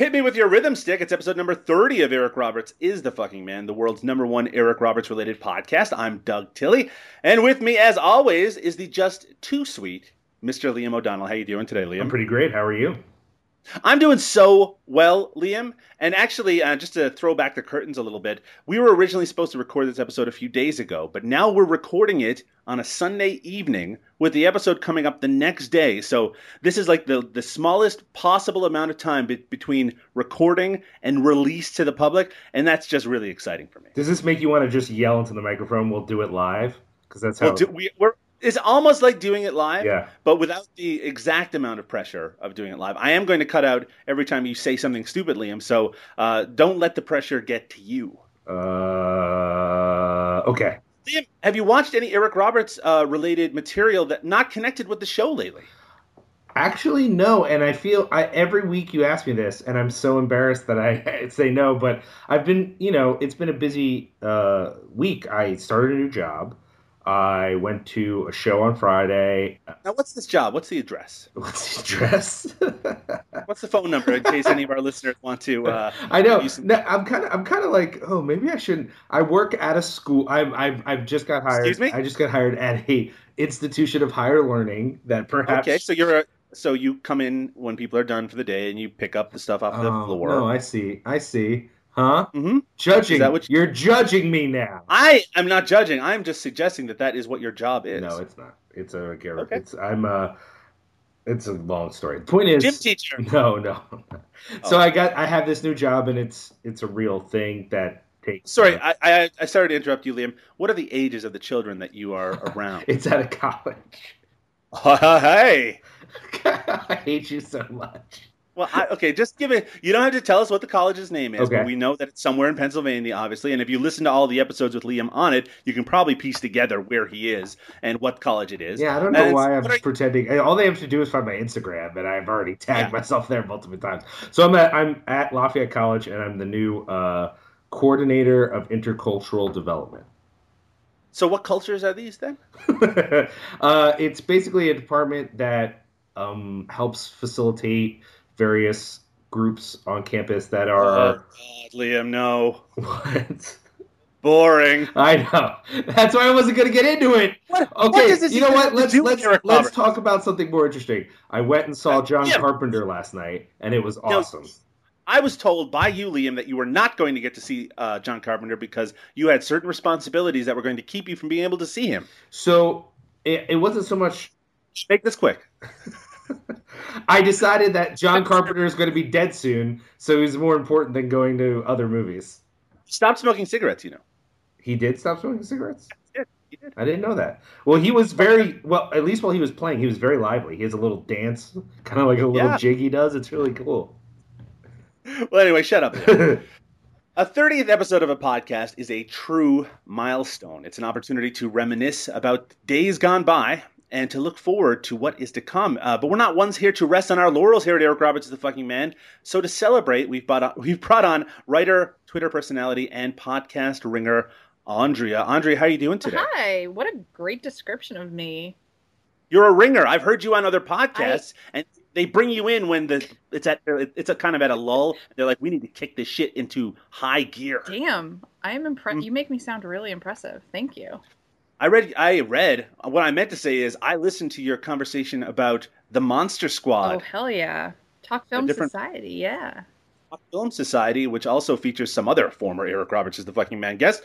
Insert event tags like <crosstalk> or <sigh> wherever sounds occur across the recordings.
Hit me with your rhythm stick. It's episode number 30 of Eric Roberts is the fucking man, the world's number one Eric Roberts related podcast. I'm Doug Tilley. And with me, as always, is the just too sweet Mr. Liam O'Donnell. How you doing today, Liam? I'm pretty great. How are you? I'm doing so well, Liam. And actually, uh, just to throw back the curtains a little bit, we were originally supposed to record this episode a few days ago, but now we're recording it on a Sunday evening with the episode coming up the next day. So this is like the, the smallest possible amount of time be- between recording and release to the public. And that's just really exciting for me. Does this make you want to just yell into the microphone? We'll do it live because that's how. Well, do, we, we're, it's almost like doing it live, Yeah. but without the exact amount of pressure of doing it live. I am going to cut out every time you say something stupid, Liam. So uh, don't let the pressure get to you. uh, okay. Liam, have you watched any Eric Roberts uh, related material that not connected with the show lately? Actually, no. And I feel I every week you ask me this, and I'm so embarrassed that I <laughs> say no. But I've been, you know, it's been a busy uh, week. I started a new job. I went to a show on Friday. Now, what's this job? What's the address? <laughs> What's the address? <laughs> What's the phone number in case any of our listeners want to? Uh, I know. No, I'm kind of. I'm kind of like, oh, maybe I shouldn't. I work at a school. I'm. I've. I've just got hired. Excuse me? I just got hired at a institution of higher learning that perhaps. okay, so you're a, so you come in when people are done for the day and you pick up the stuff off the Oh, floor. No, I see. I see. Huh? Mm-hmm. Judging. Is that what You're judging me now. I am not judging. I'm just suggesting that that is what your job is. No, it's not. It's a. Garrett. Okay. It's. I'm. a. It's a long story. The point is. gym teacher. <laughs> No, no. So Oh. I got. I have this new job, and it's. It's a real thing that takes. Sorry, I, I I started to interrupt you, Liam. What are the ages of the children that you are <laughs> around? It's at a college. <laughs> hey. I hate you so much. Well, I, okay, just give it. You don't have to tell us what the college's name is, Okay. but we know that it's somewhere in Pennsylvania, obviously. And if you listen to all the episodes with Liam on it, you can probably piece together where he is and what college it is. Yeah, I don't know And why I'm pretending. All they have to do is find my Instagram, and I've already tagged Yeah. myself there multiple times. So I'm at I'm at Lafayette College, and I'm the new uh, coordinator of intercultural development. So, what cultures are these then? <laughs> uh, it's basically a department that um, helps facilitate various groups on campus that Oh, are God, Liam, no. <laughs> what. Boring. I know. That's why I wasn't going to get into it. What, what Okay, this you know what? Let's let's let's Roberts? talk about something more interesting. I went and saw Uh, John yeah. Carpenter last night, and it was awesome. I was told by you, Liam, that you were not going to get to see uh, John Carpenter because you had certain responsibilities that were going to keep you from being able to see him. So it, it wasn't so much. Make this quick. <laughs> <laughs> I decided that John Carpenter is going to be dead soon, so he's more important than going to other movies. Stop smoking cigarettes, you know. He did stop smoking cigarettes. Yeah, he did. I didn't know that. Well, he was very well. At least while he was playing, he was very lively. He has a little dance, <laughs> kind of like a little Yeah. jig he does. It's really cool. Well, anyway, shut up. <laughs> A 30th episode of a podcast is a true milestone. It's an opportunity to reminisce about days gone by and to look forward to what is to come. Uh, but we're not ones here to rest on our laurels here at Eric Roberts is the fucking man. So to celebrate, we've brought on, <laughs> we've brought on writer, Twitter personality, and podcast ringer Aundria. Aundria, how are you doing today? Hi, what a great description of me. You're a ringer. I've heard you on other podcasts, and they bring you in when the it's at it's a kind of at a lull. They're like, we need to kick this shit into high gear. Damn, I am impressed. Mm. You make me sound really impressive. Thank you. I read. I read. What I meant to say is, I listened to your conversation about the Monster Squad. Oh hell yeah, Talk Film Society. Yeah. Talk Film Society, which also features some other former Eric Roberts is the fucking man guest,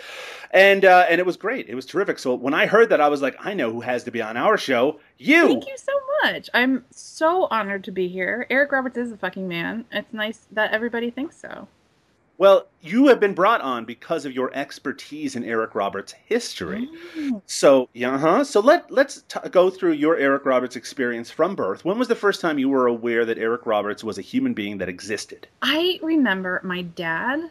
and uh, and it was great. It was terrific. So when I heard that, I was like, I know who has to be on our show. You. Thank you so much. I'm so honored to be here. Eric Roberts is a fucking man. It's nice that everybody thinks so. Well, you have been brought on because of your expertise in Eric Roberts' history. Oh. So, yeah, huh? So let let's t- go through your Eric Roberts experience from birth. When was the first time you were aware that Eric Roberts was a human being that existed? I remember my dad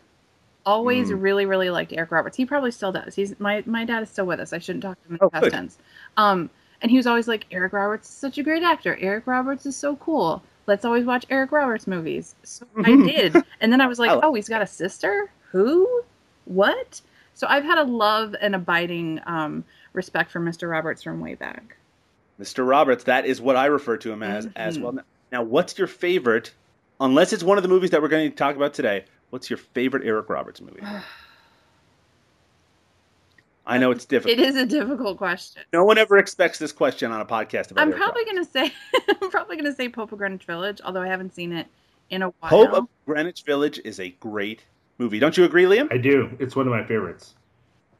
always Mm. really, really liked Eric Roberts. He probably still does. He's my my dad is still with us. I shouldn't talk to him in Oh, past tense. Um, and he was always like, Eric Roberts is such a great actor. Eric Roberts is so cool. Let's always watch Eric Roberts movies. So I did, and then I was like, I like- oh, he's got a sister. Who? What? So I've had a love and abiding um, respect for Mr. Roberts from way back. Mr. Roberts, that is what I refer to him as as Mhm. well. Now, what's your favorite, unless it's one of the movies that we're going to talk about today, what's your favorite Eric Roberts movie? <sighs> I know it's difficult. <laughs> It is a difficult question. No one ever expects this question on a podcast about I'm probably gonna say <laughs> I'm probably gonna say Pope of Greenwich Village, although I haven't seen it in a while. Pope of Greenwich Village is a great movie. Don't you agree, Liam? I do. It's one of my favorites.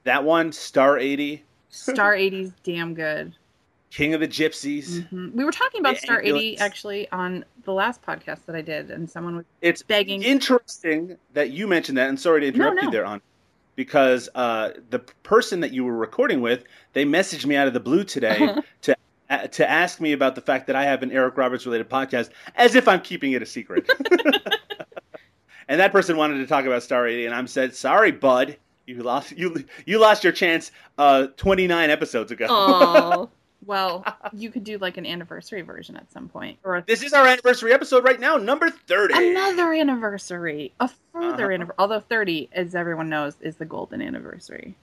That one, Star 80, Star <laughs> 80's damn good. King of the Gypsies. hmm We were talking about The Star 80 actually on the last podcast that I did, and someone was It's begging. interesting that you mentioned that, and sorry to interrupt No, you there, on because uh, the person that you were recording with, they messaged me out of the blue today <laughs> to uh, to ask me about the fact that I have an Eric Roberts related podcast, as if I'm keeping it a secret. <laughs> and that person wanted to talk about Star 80, and I'm said, "Sorry, bud, you lost you you lost your chance uh, 29 episodes ago." Well, <laughs> you could do like an anniversary version at some point, or a, This is our anniversary episode right now, number 30. another anniversary, a further Uh-huh. anniversary. Although 30, as everyone knows, is the golden anniversary.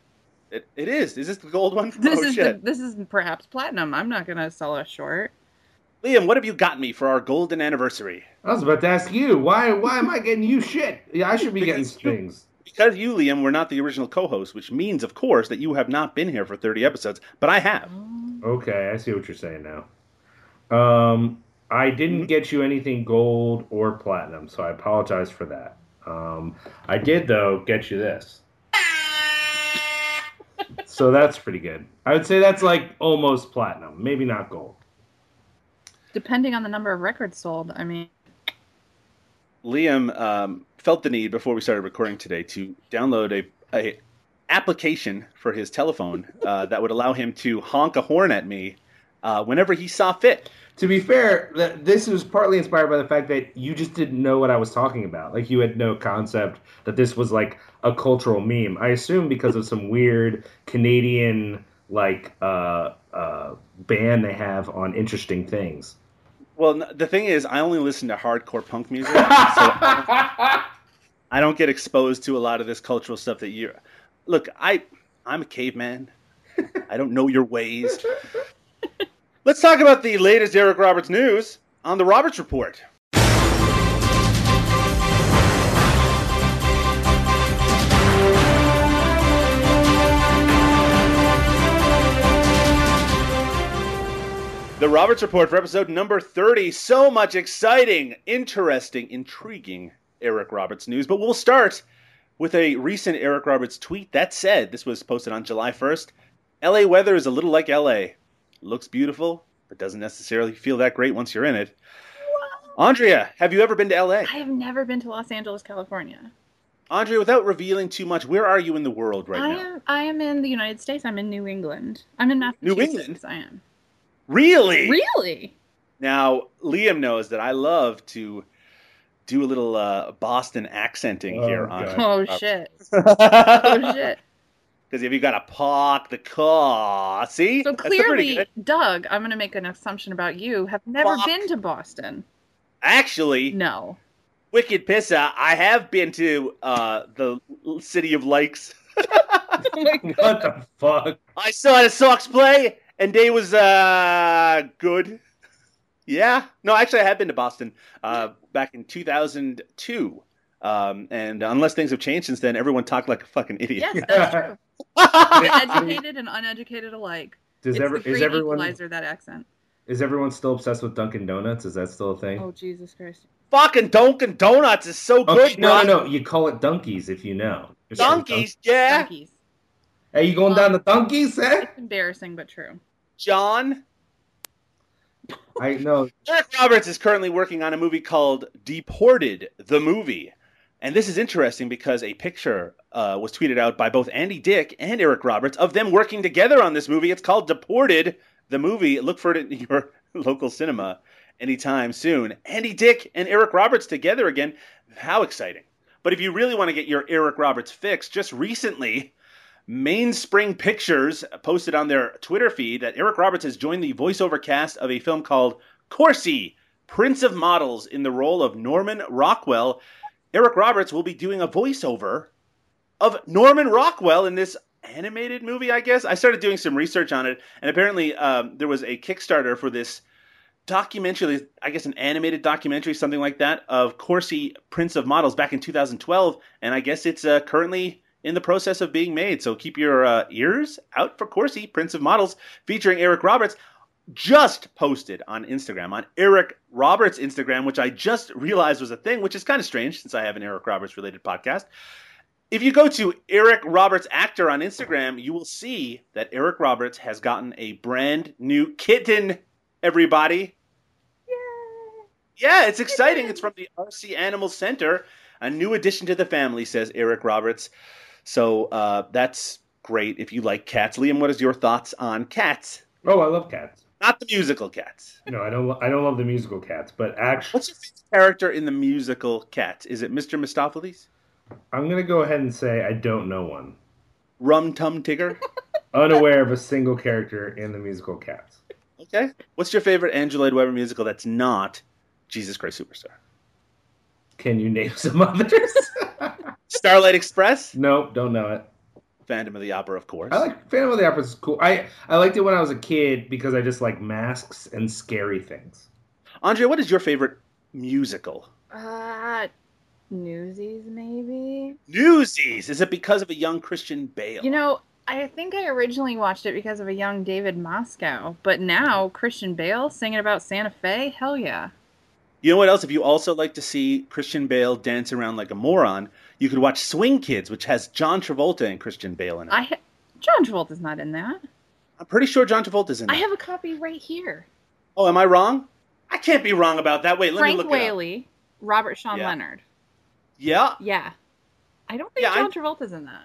It, it is. Is this the gold one? This oh is the, this is perhaps platinum. I'm not gonna sell a short. Liam, what have you got me for our golden anniversary? I was about to ask you why. Why am I getting you shit? Yeah, I should be getting Because you- things. Because you, Liam, were not the original co-host, which means, of course, that you have not been here for 30 episodes, but I have. Okay, I see what you're saying now. Um, I didn't get you anything gold or platinum, so I apologize for that. Um, I did though get you this. <laughs> So that's pretty good. I would say that's like almost platinum, maybe not gold. Depending on the number of records sold, I mean, Liam um, felt the need before we started recording today to download a, a application for his telephone uh, that would allow him to honk a horn at me uh, whenever he saw fit. To be fair, th- this was partly inspired by the fact that you just didn't know what I was talking about. Like you had no concept that this was like a cultural meme. I assume because of some weird Canadian like uh, uh, ban they have on interesting things. Well, the thing is, I only listen to hardcore punk music, so <laughs> I don't get exposed to a lot of this cultural stuff that you. Look, I I'm a caveman. I don't know your ways. <laughs> Let's talk about the latest Eric Roberts news on the Roberts Report. The Roberts Report for episode number 30. So much exciting, interesting, intriguing Eric Roberts news. But we'll start with a recent Eric Roberts tweet that said, this was posted on July 1st LA weather is a little like LA. Looks beautiful, but doesn't necessarily feel that great once you're in it. Aundria, have you ever been to LA? I have never been to Los Angeles, California. Andrea, without revealing too much, where are you in the world right I now? am I am in the United States. I'm in New England. I'm in Massachusetts. New England? I am. Really? Really? Now, Liam knows that I love to do a little uh, Boston accenting Oh, here God. on. <laughs> Oh shit. Oh shit. Because if you got to park the car, see? So That's still pretty clearly. Doug, I'm going to make an assumption about you. Have never Fuck. been to Boston. Actually, No. Wicked Pissa, I have been to uh, the city of lakes. <laughs> <laughs> Oh my God. what the fuck? I saw the Sox play, and day was uh, good. Yeah. No, actually, I have been to Boston uh, back in 2002. Um, and unless things have changed since then, everyone talked like a fucking idiot. Yes, <laughs> that's true. Educated and uneducated alike. Does it's ever the is everyone equalizer, that accent. is everyone still obsessed with Dunkin' Donuts? Is that still a thing? Oh, Jesus Christ. Fucking Dunkin' Donuts is so Okay, good, no, bro. no, no. You call it Dunkies if you know. It's called Donkeys, yeah. Donkeys. Hey, you going down the Dunkies, eh? It's embarrassing, but true. John. I know. Eric Roberts is currently working on a movie called Deported, the movie. And this is interesting because a picture uh, was tweeted out by both Andy Dick and Eric Roberts of them working together on this movie. It's called Deported, the movie. Look for it in <laughs> your local cinema anytime soon. Andy Dick and Eric Roberts together again. How exciting. But if you really want to get your Eric Roberts fix, just recently, Mainspring Pictures posted on their Twitter feed that Eric Roberts has joined the voiceover cast of a film called Corsi, Prince of Models, in the role of Norman Rockwell. Eric Roberts will be doing a voiceover of Norman Rockwell in this animated movie, I guess. I started doing some research on it, and apparently um, there was a Kickstarter for this documentary, I guess an animated documentary, something like that, of Corsi Prince of Models back in 2012, and I guess it's uh, currently in the process of being made. So keep your uh, ears out for Corsi Prince of Models, featuring Eric Roberts. Just posted on Instagram, on Eric Roberts' Instagram, which I just realized was a thing, which is kind of strange since I have an Eric Roberts related podcast. If you go to Eric Roberts Actor on Instagram, you will see that Eric Roberts has gotten a brand new kitten, everybody. Yeah, it's exciting. It's from the RC Animal Center, a new addition to the family, says Eric Roberts. So uh, that's great if you like cats. Liam, what is your thoughts on cats? Oh, I love cats. Not the musical cats. No, I don't. I don't love the musical cats, but actually, What's your favorite character in the musical Cats? Is it Mr. Mistoffelees? I'm gonna go ahead and say I don't know one. Rum Tum Tigger? <laughs> Unaware of a single character in the musical Cats. Okay. What's your favorite Andrew Lloyd Webber musical that's not Jesus Christ Superstar? Can you name some others? <laughs> Starlight Express? nope, don't know it. Phantom of the Opera, of course. I like Phantom of the Opera is cool. I I liked it when I was a kid because I just like masks and scary things. Aundria, what is your favorite musical? Uh, Newsies, maybe? Newsies. Is it because of a young Christian Bale? You know, I think I originally watched it because of a young David Moscow, but now Christian Bale singing about Santa Fe? Hell yeah. You know what else? If you also like to see Christian Bale dance around like a moron, you could watch Swing Kids, which has John Travolta and Christian Bale in it. I ha- John Travolta's not in that. I'm pretty sure John Travolta's in it. I have a copy right here. Oh, am I wrong? I can't be wrong about that. Wait, let Frank me look it up. Whaley, Robert Sean Yeah. Leonard. Yeah, Yeah. I don't think Yeah, I- John Travolta's in that.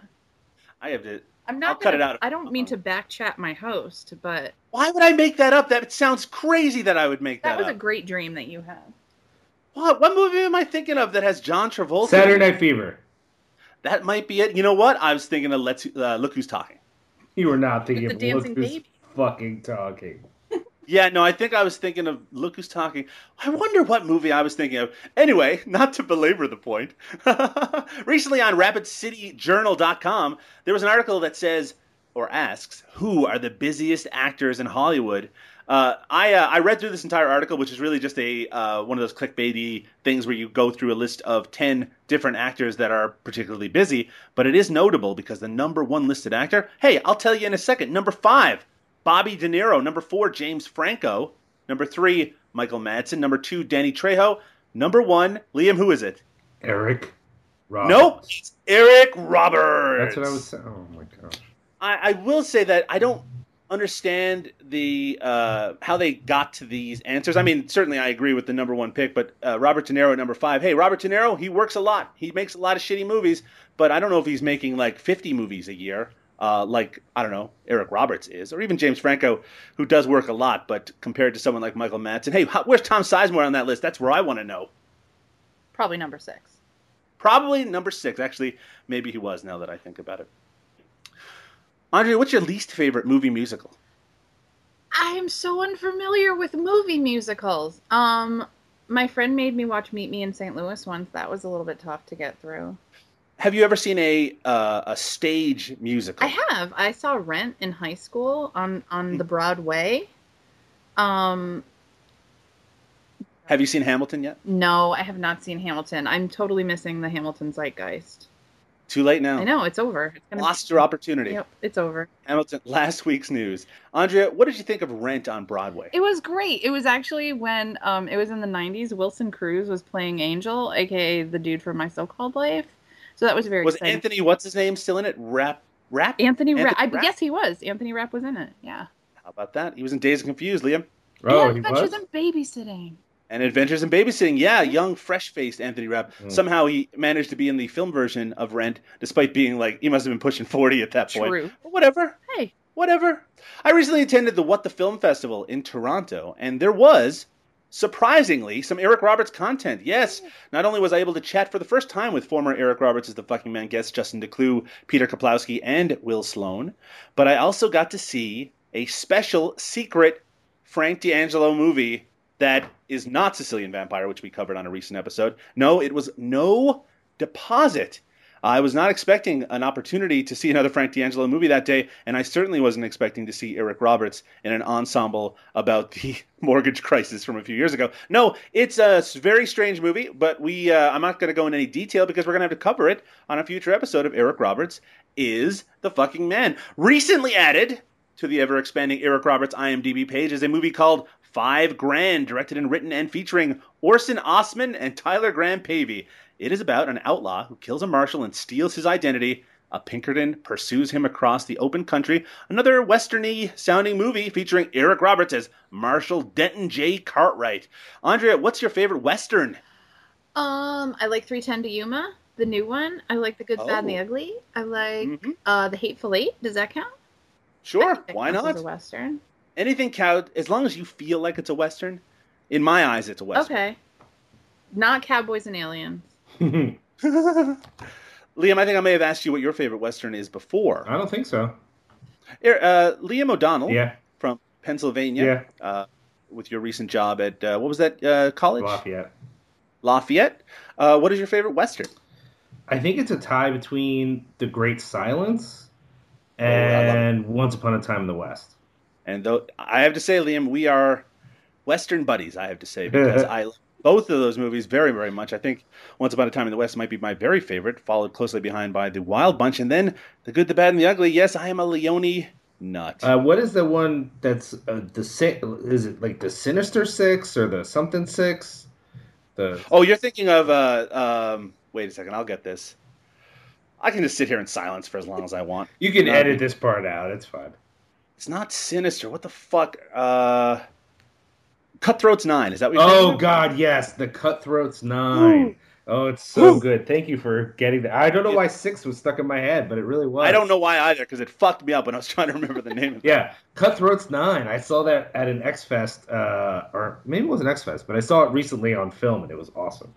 I have to. I'm not I'll cut gonna- it out. I don't mean to backchat my host, but Why would I make that up? That sounds crazy that I would make that up. that, was a great dream that you had. What? What movie am I thinking of that has John Travolta? Saturday Night Fever. That might be it. You know what? I was thinking of Let's uh, Look Who's Talking. You were not thinking With the of Look dancing Who's baby. fucking talking. <laughs> Yeah, no, I think I was thinking of Look Who's Talking. I wonder what movie I was thinking of. Anyway, <laughs> not to belabor the point. <laughs> Recently on RapidCityJournal.com, there was an article that says or asks, "Who are the busiest actors in Hollywood?" Uh, I uh, I read through this entire article, which is really just a uh, one of those clickbaity things where you go through a list of ten different actors that are particularly busy. But it is notable because the number one listed actor, hey, I'll tell you in a second. Number five, Bobby De Niro. Number four, James Franco. Number three, Michael Madsen. Number two, Danny Trejo. Number one, Liam. Who is it? Eric. Roberts. Nope, it's Eric Roberts. That's what I was saying. Oh my gosh. I, I will say that I don't understand the uh, how they got to these answers. I mean, certainly I agree with the number one pick, but uh, Robert De Niro at number five. Hey, Robert De Niro, he works a lot. He makes a lot of shitty movies, but I don't know if he's making like 50 movies a year. Uh, like I don't know, Eric Roberts is, or even James Franco, who does work a lot, but compared to someone like Michael Madsen, hey, how, where's Tom Sizemore on that list? That's where I want to know. Probably number six. Probably number six. Actually, maybe he was. Now that I think about it, Aundria, what's your least favorite movie musical? I am so unfamiliar with movie musicals. Um, my friend made me watch Meet Me in St. Louis once. That was a little bit tough to get through. Have you ever seen a uh, a stage musical? I have. I saw Rent in high school on on the Broadway. Um, Have you seen Hamilton yet? no, I have not seen Hamilton. I'm totally missing the Hamilton zeitgeist. Too late now. I know it's over. It's gonna Lost your opportunity. Yep, it's over. Hamilton. <laughs> Last week's news. Aundria, what did you think of Rent on Broadway? It was great. It was actually when um it was in the 90s. Wilson Cruz was playing Angel, aka the dude from My So-Called Life. So that was very Was exciting. Anthony, what's his name, still in it? Rap, rap. Anthony Rapp. I Anthony guess he was. Anthony Rapp was in it. Yeah. How about that? He was in Dazed and Confused, Liam. Oh, yeah, he Adventures was. in Babysitting. And Adventures in Babysitting, yeah, young, fresh-faced Anthony Rapp. Mm. Somehow he managed to be in the film version of Rent, despite being like he must have been pushing <laughs> forty at that point. True. But whatever, Hey, whatever. I recently attended the What the Film Festival in Toronto, and there was, surprisingly, some Eric Roberts content. Yes, not only was I able to chat for the first time with former Eric Roberts as the fucking man guest Justin Decloux, Peter Kuplowsky, and Will Sloan, but I also got to see a special secret Frank D'Angelo movie that is not Sicilian Vampire, which we covered on a recent episode. No, it was No Deposit. I was not expecting an opportunity to see another Frank D'Angelo movie that day, and I certainly wasn't expecting to see Eric Roberts in an ensemble about the <laughs> mortgage crisis from a few years ago. No, it's a very strange movie, but we uh, I'm not going to go into any detail because we're going to have to cover it on a future episode of Eric Roberts is the fucking man. Recently added to the ever expanding Eric Roberts IMDb page is a movie called Five Grand, directed and written and featuring Orson Osman and Tyler Graham Pavey. It is about an outlaw who kills a marshal and steals his identity. A Pinkerton pursues him across the open country. Another westerny sounding movie featuring Eric Roberts as Marshal Denton J. Cartwright. Aundria, what's your favorite western? um, I like 310 to Yuma, the new one. I like The Good, Bad, and the Oh. Ugly. I like Mhm. uh, The Hateful Eight. Does that count? Sure, why not? a western. Anything count as long as you feel like it's a western. In my eyes, it's a western. Okay. Not Cowboys and Aliens. <laughs> Liam, I think I may have asked you what your favorite Western is before. I don't think so. Er- Uh, Liam O'Donnell Yeah, from Pennsylvania, yeah, uh, with your recent job at, uh, what was that uh, college? Lafayette. Lafayette. Uh, what is your favorite Western? I think it's a tie between The Great Silence Oh, and Once Upon a Time in the West. And though I have to say, Liam, we are Western buddies. I have to say because <laughs> I love both of those movies very, very much. I think Once Upon a Time in the West might be my very favorite, followed closely behind by The Wild Bunch, and then The Good, the Bad, and the Ugly. Yes, I am a Leone nut. Uh, what is the one that's uh, the si- Is it like the Sinister Six or the something Six? The oh, you're thinking of uh, um, wait a second, I'll get this. I can just sit here in silence for as long as I want. you can No. edit this part out. It's fine. It's not sinister. What the fuck? Uh, Cutthroats Nine. Is that what you're Oh? God, yes, the Cutthroats Nine. Oh, it's so Woo. good. Thank you for getting that. I don't know why six was stuck in my head, but it really was. I don't know why either because it fucked me up when I was <laughs> trying to remember the name. of it. Yeah, Cutthroats Nine. I saw that at an X Fest, uh, or maybe it was an X Fest, but I saw it recently on film, and it was awesome.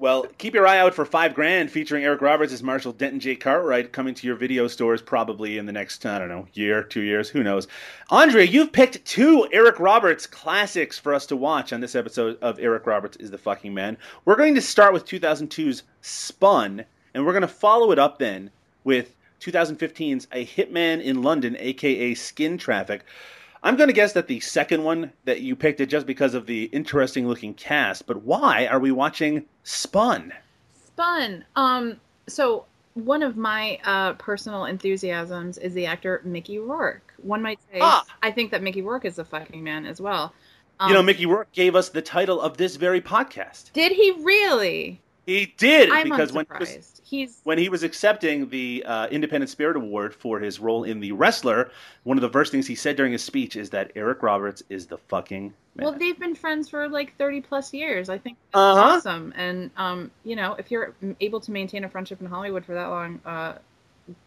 Well, keep your eye out for Five Grand featuring Eric Roberts as Marshal Denton J. Cartwright coming to your video stores probably in the next, I don't know, year, two years, who knows. Aundria, you've picked two Eric Roberts classics for us to watch on this episode of Eric Roberts is the Fucking Man. We're going to start with 2002's Spun, and we're going to follow it up then with 2015's A Hitman in London, aka Skin Traffic. I'm going to guess that the second one that you picked it just because of the interesting looking cast, but why are we watching Spun? Spun. Um, so one of my uh, personal enthusiasms is the actor Mickey Rourke. One might say Ah. I think that Mickey Rourke is a fucking man as well. you know, Um, Mickey Rourke gave us the title of this very podcast. did he really? He did I'm because when he was, He's when he was accepting the uh, Independent Spirit Award for his role in The Wrestler, one of the first things he said during his speech is that Eric Roberts is the fucking man. well, they've been friends for like 30 plus years. I think that's Uh-huh. awesome. And um, you know, if you're able to maintain a friendship in Hollywood for that long, uh,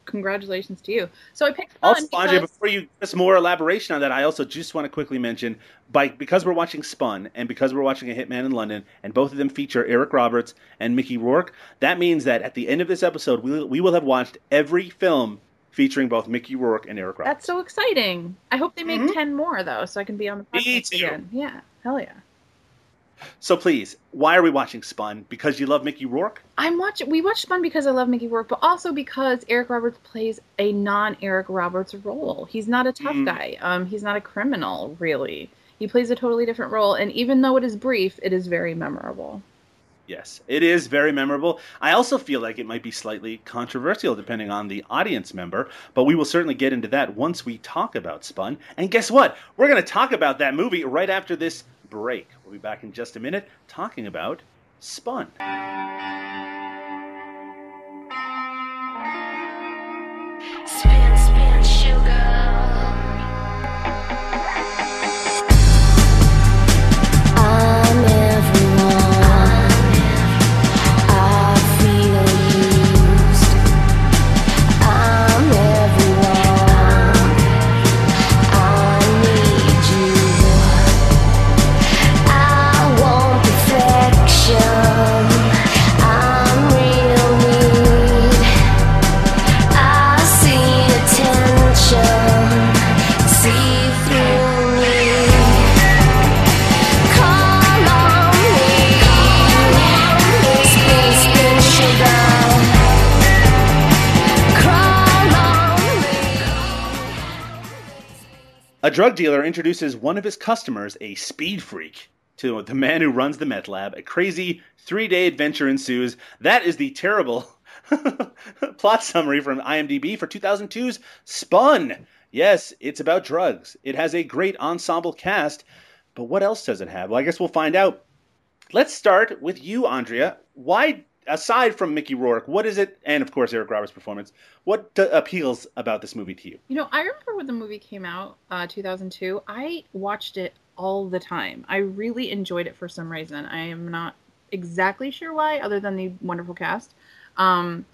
congratulations to you. So I picked Also, Andre, because- before you give us more elaboration on that, I also just want to quickly mention, by because we're watching Spun and because we're watching A Hitman in London, and both of them feature Eric Roberts and Mickey Rourke, that means that at the end of this episode, we will, we will have watched every film featuring both Mickey Rourke and Eric Roberts. That's so exciting. I hope they make Mhm. 10 more, though, so I can be on the podcast again. Yeah, hell yeah. So please, why are we watching Spun? Because you love Mickey Rourke? I'm watching. We watch Spun because I love Mickey Rourke, but also because Eric Roberts plays a non-Eric Roberts role. He's not a tough Mm. guy. Um, he's not a criminal, really. He plays a totally different role, and even though it is brief, it is very memorable. Yes, it is very memorable. I also feel like it might be slightly controversial depending on the audience member, but we will certainly get into that once we talk about Spun. And guess what? We're going to talk about that movie right after this break. We'll be back in just a minute talking about Spun. A drug dealer introduces one of his customers, a speed freak, to the man who runs the meth lab. A crazy three day adventure ensues. That is the terrible <laughs> plot summary from IMDb for 2002's Spun. Yes, it's about drugs. It has a great ensemble cast, but what else does it have? Well, I guess we'll find out. Let's start with you, Aundria. Why, aside from Mickey Rourke, what is it, and of course Eric Roberts' performance, what d- appeals about this movie to you? You know, I remember when the movie came out, uh, 2002. I watched it all the time. I really enjoyed it for some reason. I am not exactly sure why, other than the wonderful cast. Um,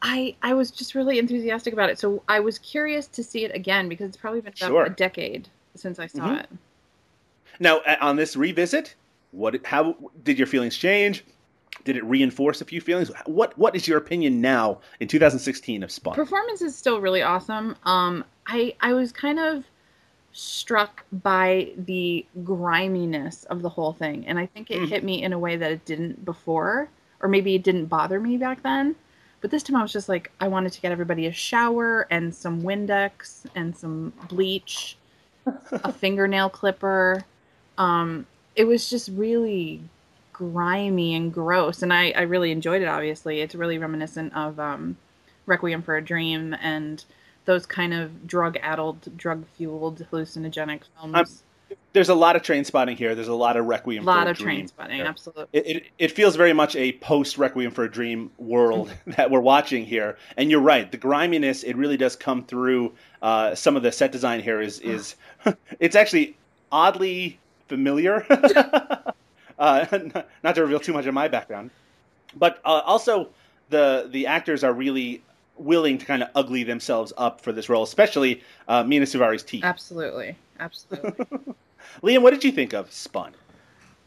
I I was just really enthusiastic about it, so I was curious to see it again because it's probably been about Sure. a decade since I saw Mhm. it. Now, on this revisit, what, how did your feelings change? Did it reinforce a few feelings? What, what is your opinion now in 2016 of Spun? Performance is still really awesome. Um, I I was kind of struck by the griminess of the whole thing, and I think it Mm. hit me in a way that it didn't before, or maybe it didn't bother me back then. But this time I was just like, I wanted to get everybody a shower and some Windex and some bleach, <laughs> a fingernail clipper. Um, it was just really grimy and gross, and I, I really enjoyed it. Obviously, it's really reminiscent of um, Requiem for a Dream and those kind of drug-addled, drug-fueled, hallucinogenic films. There's a lot of Trainspotting here. There's a lot of Requiem a lot for a of Dream. Trainspotting, absolutely. It, it, it feels very much a post Requiem for a Dream world <laughs> that we're watching here. And you're right, the griminess it really does come through. Uh, some of the set design here is is <laughs> it's actually oddly familiar. <laughs> uh, <laughs> not, not to reveal too much of my background, but uh, also the the actors are really willing to kind of ugly themselves up for this role, especially uh, Mena Suvari's teeth. Absolutely, absolutely. <laughs> Liam, what did you think of Spun?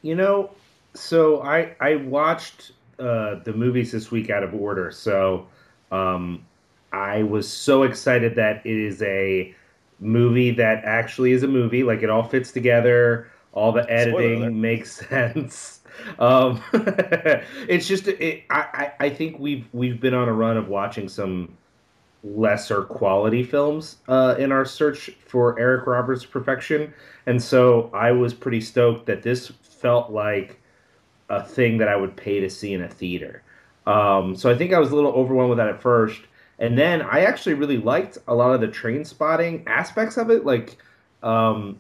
You know, so I I watched uh, the movies this week out of order. So um, I was so excited that it is a movie that actually is a movie. Like it all fits together. All the editing makes <laughs> sense. Um, <laughs> it's just it, I, I I think we've we've been on a run of watching some lesser quality films uh, in our search for Eric Roberts' perfection, and so I was pretty stoked that this felt like a thing that I would pay to see in a theater. Um, so I think I was a little overwhelmed with that at first, and then I actually really liked a lot of the Trainspotting aspects of it, like um,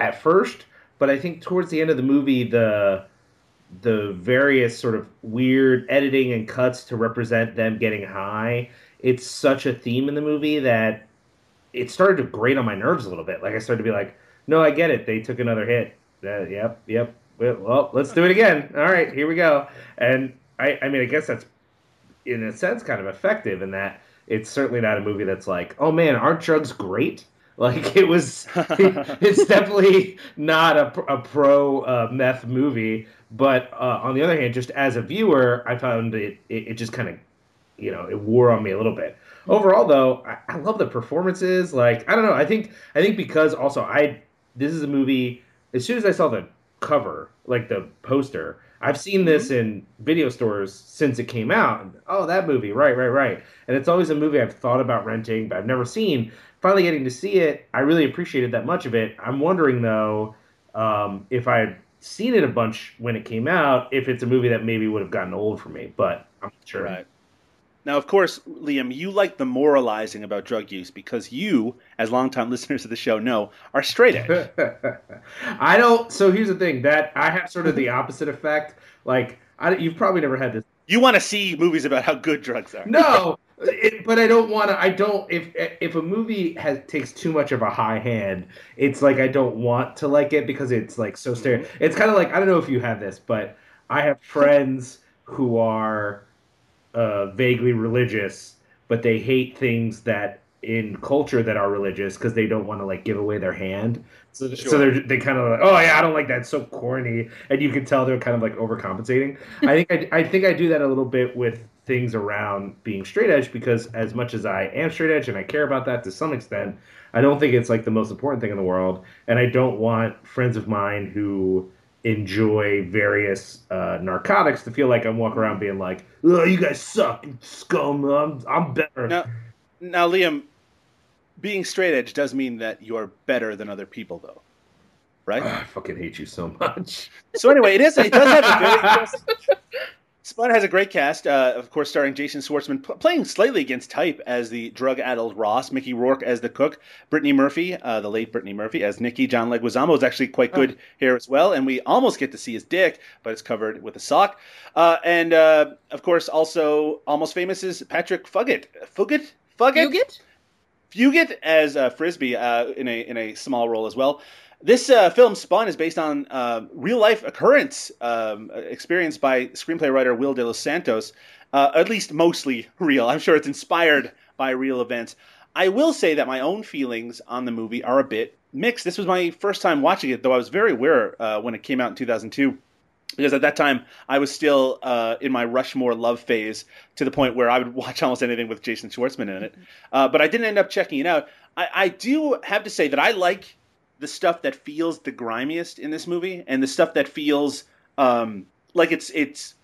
at first. But I think towards the end of the movie, the the various sort of weird editing and cuts to represent them getting high. It's such a theme in the movie that it started to grate on my nerves a little bit. Like I started to be like, no, I get it. They took another hit. Uh, yep, yep. Well, let's do it again. All right, here we go. And I, I mean, I guess that's in a sense kind of effective in that it's certainly not a movie that's like, oh man, aren't drugs great? <laughs> Like it was, <laughs> it's definitely not a, a pro uh, meth movie. But uh, on the other hand, just as a viewer, I found it, it, it just kind of, you know, it wore on me a little bit. Overall, though, I, I love the performances. Like, I don't know. I think, I think because also I, this is a movie. As soon as I saw the cover, like the poster, I've seen this in video stores since it came out. Oh, that movie, right, right, right. And it's always a movie I've thought about renting, but I've never seen. Finally, getting to see it, I really appreciated that much of it. I'm wondering though, um, if I had seen it a bunch when it came out, if it's a movie that maybe would have gotten old for me. But I'm not sure. Right. Now, of course, Liam, you like the moralizing about drug use because you, as longtime <laughs> listeners of the show, know are straight edge. <laughs> I don't. So here's the thing that I have sort of the opposite effect. Like, I, you've probably never had this you want to see movies about how good drugs are. No, it, but I don't want to. I don't. If if a movie has takes too much of a high hand, it's like I don't want to like it because it's like so stereo. It's kind of like I don't know if you have this, but I have friends who are uh, vaguely religious, but they hate things that in culture that are religious because they don't want to like give away their hand. So, so Sure. they're they kind of like, oh yeah, I don't like that. It's so corny, and you can tell they're kind of like overcompensating. I think I, I think I do that a little bit with things around being straight edge because as much as I am straight edge and I care about that to some extent, I don't think it's like the most important thing in the world, and I don't want friends of mine who enjoy various uh, narcotics to feel like I'm walking around being like, "Oh, you guys suck, scum. I'm, I'm better." Now, now, Liam, being straight edge does mean that you're better than other people, though, right? I fucking hate you so much. so anyway, it is. It does have a very. <laughs> Spun has a great cast, uh, of course, starring Jason Schwartzman playing slightly against type as the drug-addled Ross, Mickey Rourke as the cook, Brittany Murphy, uh, the late Brittany Murphy as Nikki. John Leguizamo is actually quite good here as well, and we almost get to see his dick, but it's covered with a sock. Uh, and uh, of course, also almost famous is Patrick Fugit. Fugit. Fugit. You get? Fugit as uh, Frisbee uh, in a in a small role as well. This uh, film, Spun, is based on uh, real life occurrence um, experienced by screenplay writer Will De Los Santos, uh, at least mostly <laughs> real. I'm sure it's inspired by real events. I will say that my own feelings on the movie are a bit mixed. This was my first time watching it, though I was very aware uh, when it came out in 2002 because at that time I was still uh, in my Rushmore love phase to the point where I would <laughs> watch almost anything with Jason Schwartzman in it. Uh, but I didn't end up checking it out. I, I do have to say that I like the stuff that feels the grimiest in this movie, and the stuff that feels um, like it's it's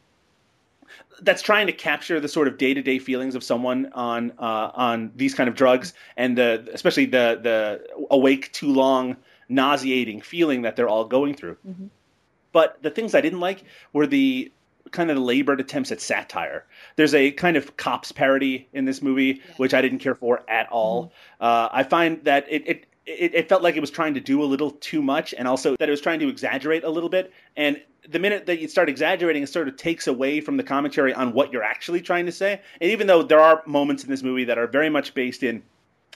that's trying to capture the sort of day to day feelings of someone on uh, on these kind of drugs, and the especially the the awake too long, nauseating feeling that they're all going through. Mhm. But the things I didn't like were the kind of labored attempts at satire. There's a kind of cops parody in this movie, which I didn't care for at all. Uh, I find that it, it it, it felt like it was trying to do a little too much, and also that it was trying to exaggerate a little bit. And the minute that you start exaggerating, it sort of takes away from the commentary on what you're actually trying to say. And even though there are moments in this movie that are very much based in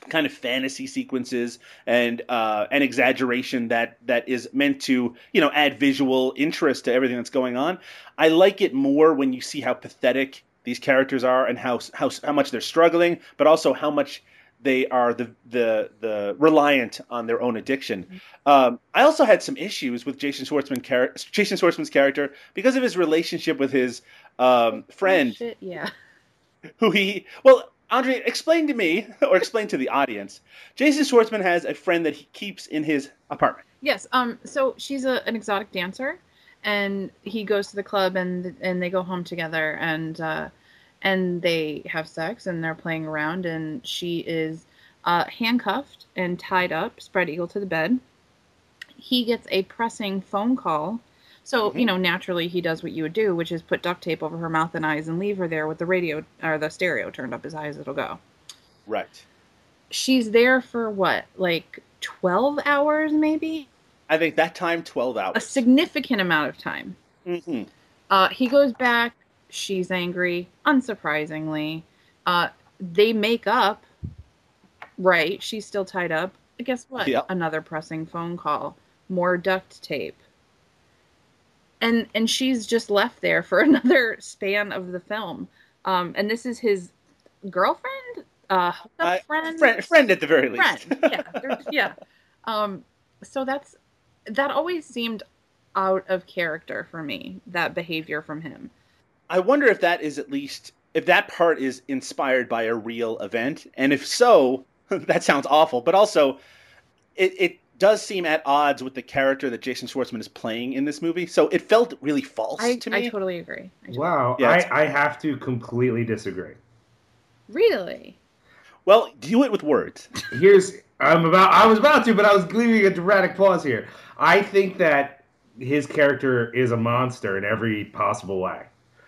kind of fantasy sequences and uh, an exaggeration that that is meant to you know add visual interest to everything that's going on. I like it more when you see how pathetic these characters are and how how how much they're struggling, but also how much they are the the the reliant on their own addiction. Um, I also had some issues with Jason Schwartzman char- Jason Schwartzman's character because of his relationship with his um, friend Oh, Shit, yeah. <laughs> who he well andre explain to me <laughs> or explain to the audience jason schwartzman has a friend that he keeps in his apartment Yes. Um. So she's a, an exotic dancer, and he goes to the club, and and they go home together, and uh, and they have sex, and they're playing around, and she is uh, handcuffed and tied up, spread eagle to the bed. He gets a pressing phone call. So, you know, naturally he does what you would do, which is put duct tape over her mouth and eyes and leave her there with the radio or the stereo turned up as high as it'll go. right She's there for what, like 12 hours maybe? i think that time 12 hours A significant amount of time. hmm Uh, he goes back. She's angry, unsurprisingly. Uh, they make up. Right. She's still tied up. But guess what? Yeah. Another pressing phone call. More duct tape. And and she's just left there for <laughs> another span of the film. Um, and this is his girlfriend, uh, I- friend, friend, friend at the very least friend. <laughs> Yeah, yeah. Um, so that's that always seemed out of character for me. That behavior from him. I wonder if that is at least if that part is inspired by a real event and if so <laughs> that sounds awful but also it, it does seem at odds with the character that jason schwartzman is playing in this movie so it felt really false I, to me I totally agree. I totally- Wow, Yeah, I, I have to completely disagree. Really? well do it with words <laughs> Here's I'm about I was about to, but I was leaving a dramatic pause here. I think that his character is a monster in every possible way.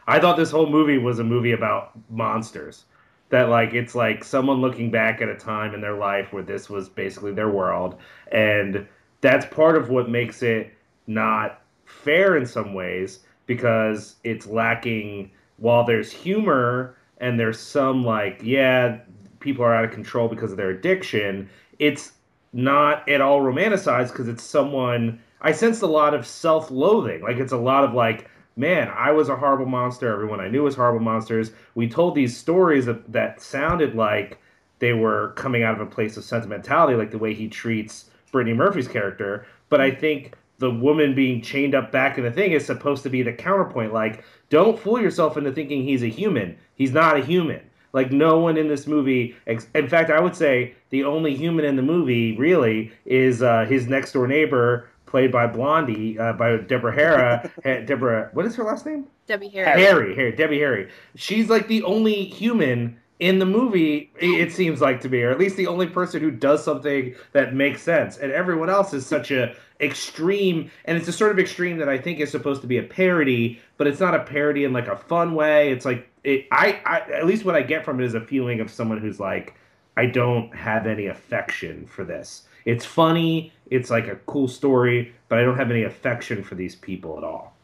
I thought this whole movie was a movie about monsters. That like it's like someone looking back at a time in their life where this was basically their world, and that's part of what makes it not fair in some ways because it's lacking. While there's humor and there's some like yeah, people are out of control because of their addiction. It's not at all romanticized because it's someone. I sensed a lot of self-loathing. Like it's a lot of like, man, I was a horrible monster. Everyone I knew was horrible monsters. We told these stories that, that sounded like they were coming out of a place of sentimentality, like the way he treats Brittany Murphy's character. But I think the woman being chained up back in the thing is supposed to be the counterpoint. Like, don't fool yourself into thinking he's a human. He's not a human. Like, no one in this movie, ex- in fact, I would say the only human in the movie really is uh, his next door neighbor, played by Blondie, uh, by Deborah Hara. <laughs> Deborah, what is her last name? Debbie Harry. Harry, Harry, Debbie Harry. She's like the only human in the movie, it seems like to me, or at least the only person who does something that makes sense, and everyone else is such a extreme, and it's a sort of extreme that I think is supposed to be a parody, but it's not a parody in like a fun way. It's like it. I, I at least what I get from it is a feeling of someone who's like, I don't have any affection for this. It's funny. It's like a cool story, but I don't have any affection for these people at all.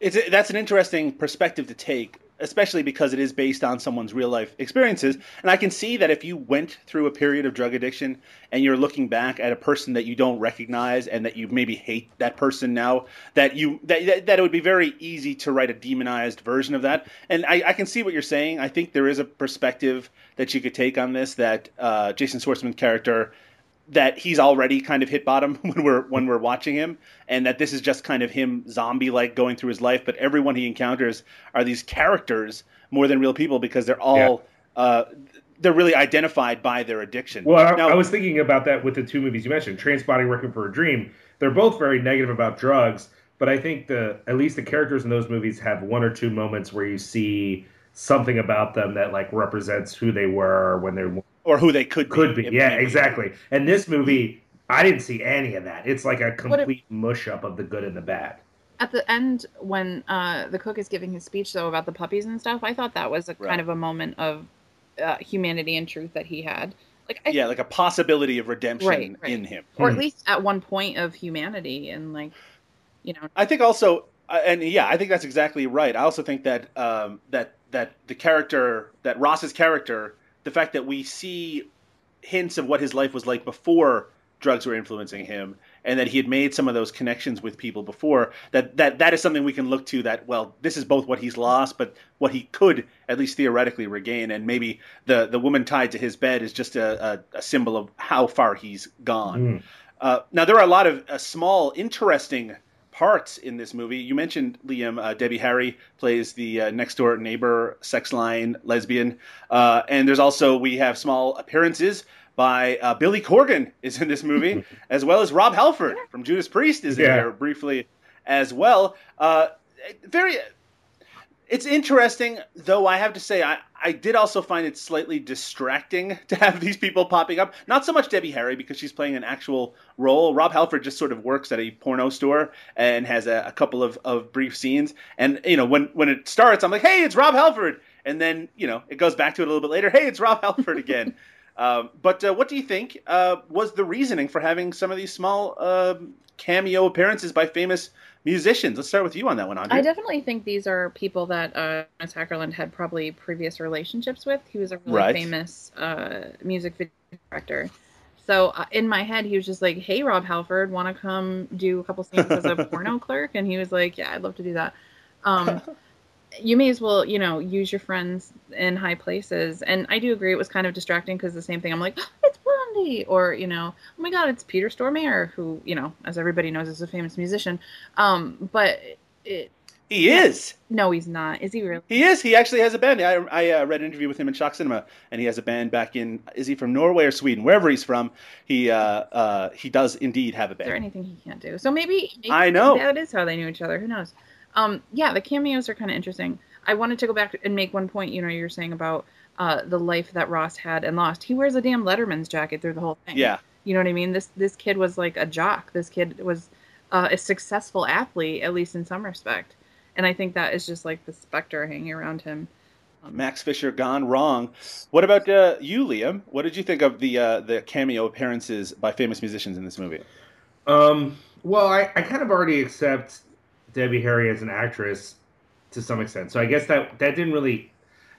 It's that's an interesting perspective to take, especially because it is based on someone's real life experiences. And I can see that if you went through a period of drug addiction and you're looking back at a person that you don't recognize and that you maybe hate that person now, that you that that it would be very easy to write a demonized version of that. And I, I can see what you're saying. I think there is a perspective that you could take on this that uh, Jason Schwartzman's character that he's already kind of hit bottom <laughs> when we're when we're watching him, and that this is just kind of him zombie like going through his life. But everyone he encounters are these characters more than real people because they're all yeah. uh, they're really identified by their addiction. Well, I, now, I was thinking about that with the two movies you mentioned, Trainspotting, Requiem for a Dream. They're both very negative about drugs, but I think the at least the characters in those movies have one or two moments where you see something about them that like represents who they were when they're or who they could could be. be. Yeah, exactly. And this movie, I didn't see any of that. It's like a complete if, mush up of the good and the bad. At the end, when uh, the cook is giving his speech though about the puppies and stuff, I thought that was a right. kind of a moment of uh, humanity and truth that he had. Like I, yeah, like a possibility of redemption right, right. in him, or at hmm. least at one point of humanity and like you know. I think also, uh, and yeah, I think that's exactly right. I also think that um, that that the character that Ross's character the fact that we see hints of what his life was like before drugs were influencing him and that he had made some of those connections with people before that that that is something we can look to that well this is both what he's lost but what he could at least theoretically regain and maybe the the woman tied to his bed is just a, a, a symbol of how far he's gone mm. uh, now there are a lot of uh, small interesting parts in this movie. You mentioned Liam. Uh, Debbie Harry plays the uh, next door neighbor, sex line lesbian, uh, and there's also we have small appearances by uh, Billy Corgan <laughs> is in this movie, <laughs> as well as Rob Halford from Judas Priest is in yeah. there briefly as well. Uh, very it's interesting, though. I have to say, I, I did also find it slightly distracting <laughs> to have these people popping up. Not so much Debbie Harry because she's playing an actual role. Rob Halford just sort of works at a porno store and has a, a couple of, of brief scenes. And you know, when when it starts, I'm like, hey, it's Rob Halford, and then you know, it goes back to it a little bit later. Hey, it's Rob Halford again. <laughs> um, but uh, what do you think uh, was the reasoning for having some of these small uh, cameo appearances by famous musicians. Let's start with you on that one, Aundria. I definitely think these are people that uh, Åkerlund had probably previous relationships with. He was a really right. famous uh, music video director. So uh, in my head, he was just like, "Hey, Rob Halford, want to come do a couple scenes as a <laughs> porno clerk?" And he was like, "Yeah, I'd love to do that." Um, you may as well, you know, use your friends in high places. And I do agree it was kind of distracting because the same thing. I'm like, oh, <gasps> it's Blondie, or you know, oh my God, it's Peter Stormare, who you know, as everybody knows, is a famous musician. Um, but it. He is. No, he's not. Is he really? He is. He actually has a band. I, I uh, read an interview with him in Shock Cinema, and he has a band back in. Is he from Norway or Sweden? Wherever he's from, he uh, uh, he does indeed have a band. Is there anything he can't do? So maybe, maybe I know that is how they knew each other. Who knows? Um, yeah, the cameos are kind of interesting. I wanted to go back and make one point. You know, you're saying about uh, the life that Ross had and lost. He wears a damn Letterman's jacket through the whole thing. Yeah, you know what I mean. This this kid was like a jock. This kid was uh, a successful athlete, at least in some respect. And I think that is just like the specter hanging around him. Um, Max Fisher gone wrong. What about uh, you, Liam? What did you think of the uh, the cameo appearances by famous musicians in this movie? Um, well, I, I kind of already accept Debbie Harry as an actress to some extent. So I guess that that didn't really.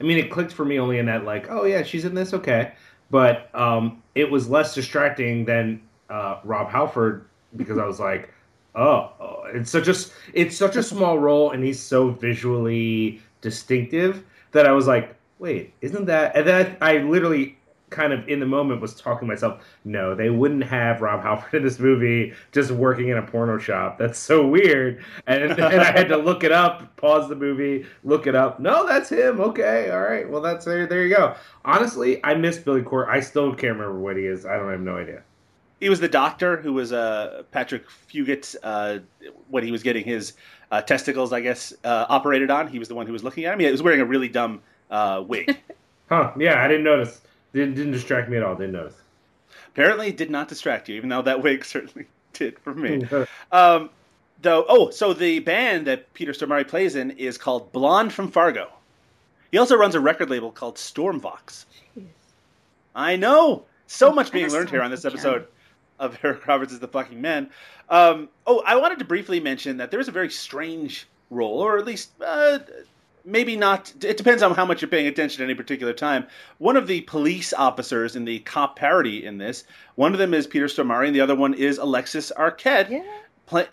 I mean, it clicked for me only in that like, oh yeah, she's in this, okay. But um, it was less distracting than uh, Rob Halford because I was like, oh, oh, it's such a it's such a small role and he's so visually distinctive that I was like, wait, isn't that? And then I, I literally kind of in the moment was talking to myself, no, they wouldn't have Rob Halford in this movie just working in a porno shop. That's so weird. And, <laughs> and I had to look it up, pause the movie, look it up. No, that's him. Okay, all right. Well, that's there. There you go. Honestly, I miss Billy Corgan. I still can't remember what he is. I don't I have no idea. He was the doctor who was uh, Patrick Fugit uh, when he was getting his uh, testicles, I guess, uh, operated on. He was the one who was looking at him. He was wearing a really dumb uh, wig. <laughs> Huh? Yeah, I didn't notice. Didn't, didn't distract me at all. Didn't notice. Apparently, it did not distract you, even though that wig <laughs> certainly did for me. <laughs> Um, though, oh, so the band that Peter Stormare plays in is called Blonde from Fargo. He also runs a record label called Stormvox. Jeez. I know. So much being learned here on this that episode of Eric Roberts is the fucking man. Um, oh, I wanted to briefly mention that there is a very strange role, or at least uh, maybe not. It depends on how much you're paying attention at any particular time. One of the police officers in the cop parody in this, one of them is Peter Stormare, and the other one is Alexis Arquette, Yeah. play,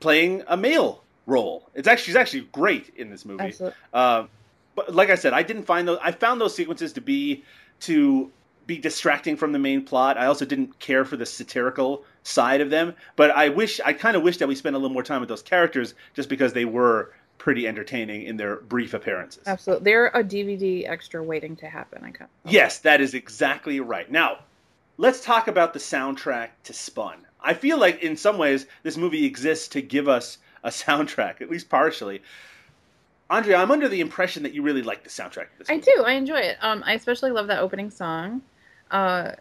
playing a male role. It's actually she's actually great in this movie. Uh, but like I said, I didn't find those. I found those sequences to be to be distracting from the main plot. I also didn't care for the satirical side of them. But I wish, I kind of wish that we spent a little more time with those characters, just because they were pretty entertaining in their brief appearances. Absolutely. They're a DVD extra waiting to happen. I kind Yes, that is exactly right. Now, let's talk about the soundtrack to Spun. I feel like in some ways this movie exists to give us a <laughs> soundtrack, at least partially. Aundria, I'm under the impression that you really like the soundtrack. Of this I do. I enjoy it. Um, I especially love that opening song, uh,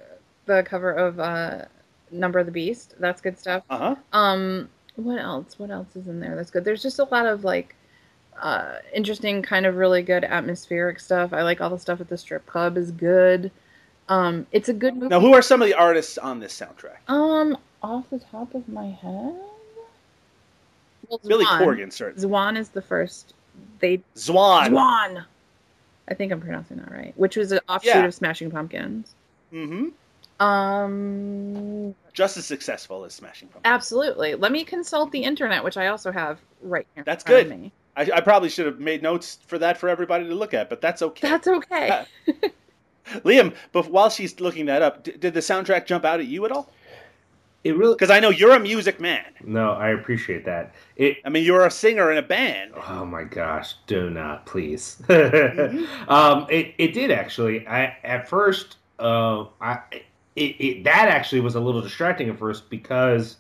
the cover of uh, "Number of the Beast." That's good stuff. Uh huh. Um, what else? What else is in there? That's good. There's just a lot of like uh, interesting, kind of really good atmospheric stuff. I like all the stuff at the strip club is good. Um, it's a good movie. Now, who are some of the artists on this soundtrack? Um, off the top of my head, well, Billy Zwan. Corgan, certainly. Zwan is the first. They Zwan. Zwan. I think I'm pronouncing that right. Which was an offshoot Yeah. of Smashing Pumpkins. Mm-hmm. Um, Just as successful as Smashing Pumpkins. absolutely. Let me consult the internet, which I also have right here. That's good. me. I, I probably should have made notes for that for everybody to look at, but that's okay. That's okay. <laughs> Liam, but while she's looking that up, d- did the soundtrack jump out at you at all? It really. Because I know you're a music man. No, I appreciate that. It. I mean, you're a singer in a band. Oh my gosh! Do not, please. <laughs> Mm-hmm. um, it it did actually. I at first, uh, I it, it that actually was a little distracting at first because,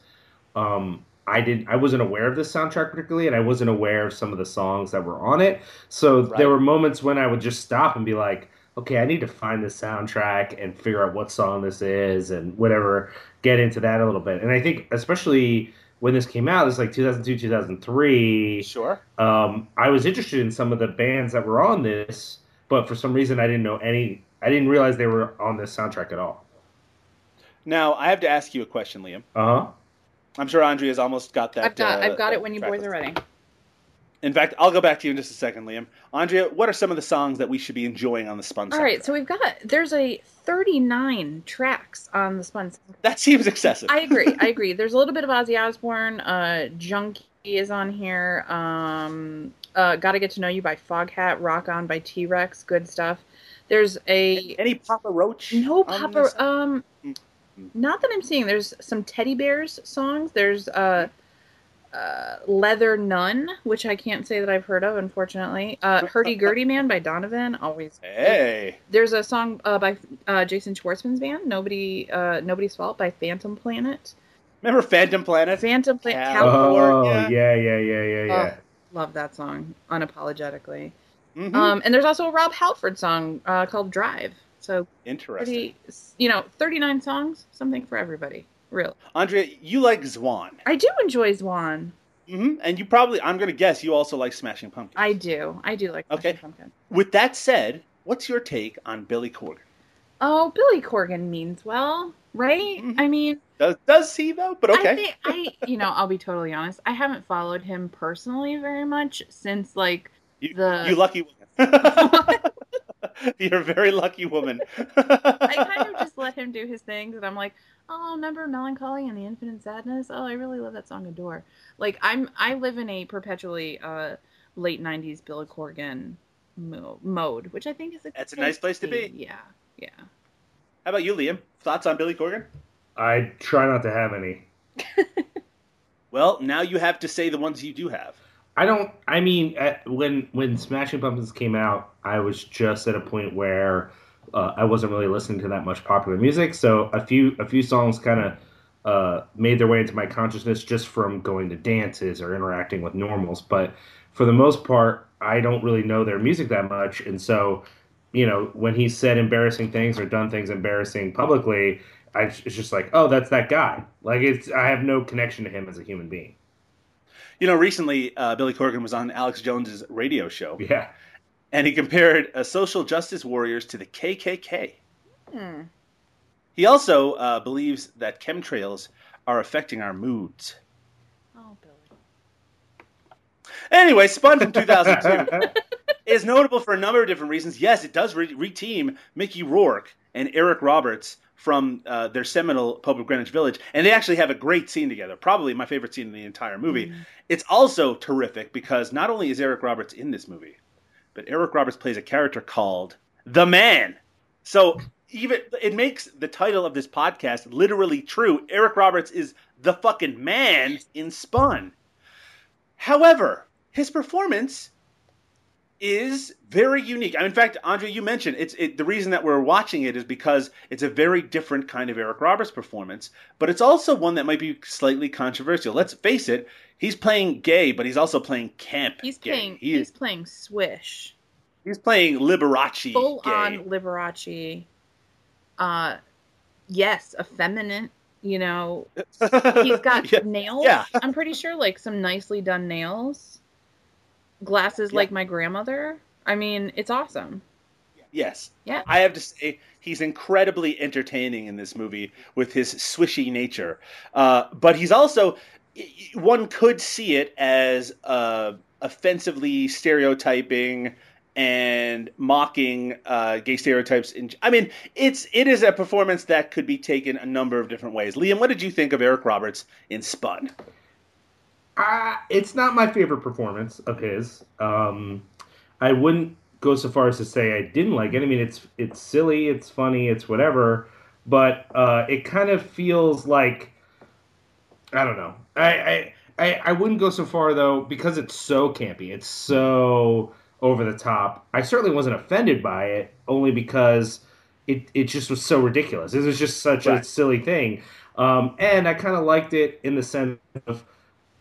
um, I didn't I wasn't aware of this soundtrack particularly, and I wasn't aware of some of the songs that were on it. So Right. there were moments when I would just stop and be like, okay, I need to find the soundtrack and figure out what song this is and whatever. Get into that a little bit, and I think especially when this came out, it's like 2002, 2003 Sure. um, I was interested in some of the bands that were on this, but for some reason I didn't know any. I didn't realize they were on this soundtrack at all. Now, I have to ask you a question, Liam. Uh huh. I'm sure Aundria's almost got that. I've got, uh, I've got it when you boys are list. ready. In fact, I'll go back to you in just a second, Liam. Aundria, what are some of the songs that we should be enjoying on the Spun All right, so we've got there's a 39 tracks on the Spun. soundtrack. That seems excessive. I agree. I <laughs> agree. There's a little bit of Ozzy Osbourne. Uh, Junkie is on here. Um, uh, Gotta Get to Know You by Foghat. Rock On by T Rex. Good stuff. There's a Any Papa Roach? no Papa. Um, not that I'm seeing. There's some Teddy Bears songs. There's uh, uh, Leather Nun, which I can't say that I've heard of, unfortunately. Uh, Hurdy Gurdy <laughs> Man by Donovan. Always. Hey. There's a song uh, by uh, Jason Schwartzman's band, "Nobody, uh, Nobody's Fault" by Phantom Planet. Remember Phantom Planet? Phantom Planet. Cal- Cal- Oh California. yeah, yeah, yeah, yeah, yeah. love that song unapologetically. Mhm. Um, and there's also a Rob Halford song uh, called "Drive." So Interesting. pretty, you know, 39 songs, something for everybody. Real. Aundria, you like Zwan. I do enjoy Zwan. hmm And you probably, I'm going to guess, you also like Smashing Pumpkins. I do. I do like Okay. Smashing Pumpkins. With that said, what's your take on Billy Corgan? Oh, Billy Corgan means well, right? Mhm. I mean, Does, does he, though? But I okay. think I, you know, I'll be totally honest. I haven't followed him personally very much since like you, the- you lucky. <laughs> <laughs> <laughs> You're a very lucky woman. <laughs> I kind of just <laughs> let him do his things, and I'm like, oh, remember Mellon Collie and the Infinite Sadness? Oh, I really love that song, Adore. Like I'm, I live in a perpetually uh, late '90s Billy Corgan mo- mode, which I think is a That's a nice place to be. Yeah, yeah. How about you, Liam? Thoughts on Billy Corgan? I try not to have any. Well, now you have to say the ones you do have. I don't. I mean, at, when when Smashing Pumpkins came out, I was just at a point where uh, I wasn't really listening to that much popular music. So a few a few songs kind of uh, made their way into my consciousness just from going to dances or interacting with normals. But for the most part, I don't really know their music that much, and so you know, when he said embarrassing things or done things embarrassing publicly, I, it's just like, oh, that's that guy. Like it's, I have no connection to him as a human being. You know, recently uh, Billy Corgan was on Alex Jones's radio show, Yeah. and he compared uh, social justice warriors to the KKK. Hmm. He also uh, believes that chemtrails are affecting our moods. Oh, Billy. Anyway, Spun from <laughs> 2002 is notable for a number of different reasons. Yes, it does re- reteam Mickey Rourke and Eric Roberts from uh, their seminal Pope of Greenwich Village, and they actually have a great scene together. Probably my favorite scene in the entire movie. It's also terrific because not only is Eric Roberts in this movie, but Eric Roberts plays a character called the Man. So even it makes the title of this podcast literally true. Eric Roberts is the fucking man in Spun. However, his performance is very unique. I in fact, Aundria, you mentioned it's it, the reason that we're watching it is because it's a very different kind of Eric Roberts performance, but it's also one that might be slightly controversial. Let's face it, he's playing gay, but he's also playing camp. He's gay. playing. He he's playing Swish. he's playing Liberace. Full gay. on Liberace. Uh, yes, effeminate. You know, <laughs> he's got Yeah. nails. yeah. I'm pretty sure, like some nicely done nails. Glasses Yeah. like my grandmother. I mean, it's awesome. Yes. Yeah. I have to say, he's incredibly entertaining in this movie with his swishy nature. Uh, but he's also, one could see it as uh, offensively stereotyping and mocking uh, gay stereotypes. In, I mean, it's it is a performance that could be taken a number of different ways. Liam, what did you think of Eric Roberts in Spun? Uh, it's not my favorite performance of his. Um, I wouldn't go so far as to say I didn't like it. I mean, it's it's silly, it's funny, it's whatever, but uh, it kind of feels like I don't know. I, I I I wouldn't go so far though because it's so campy. It's so over the top. I certainly wasn't offended by it, only because it it just was so ridiculous. It was just such a silly thing. Um, and I kind of liked it in the sense of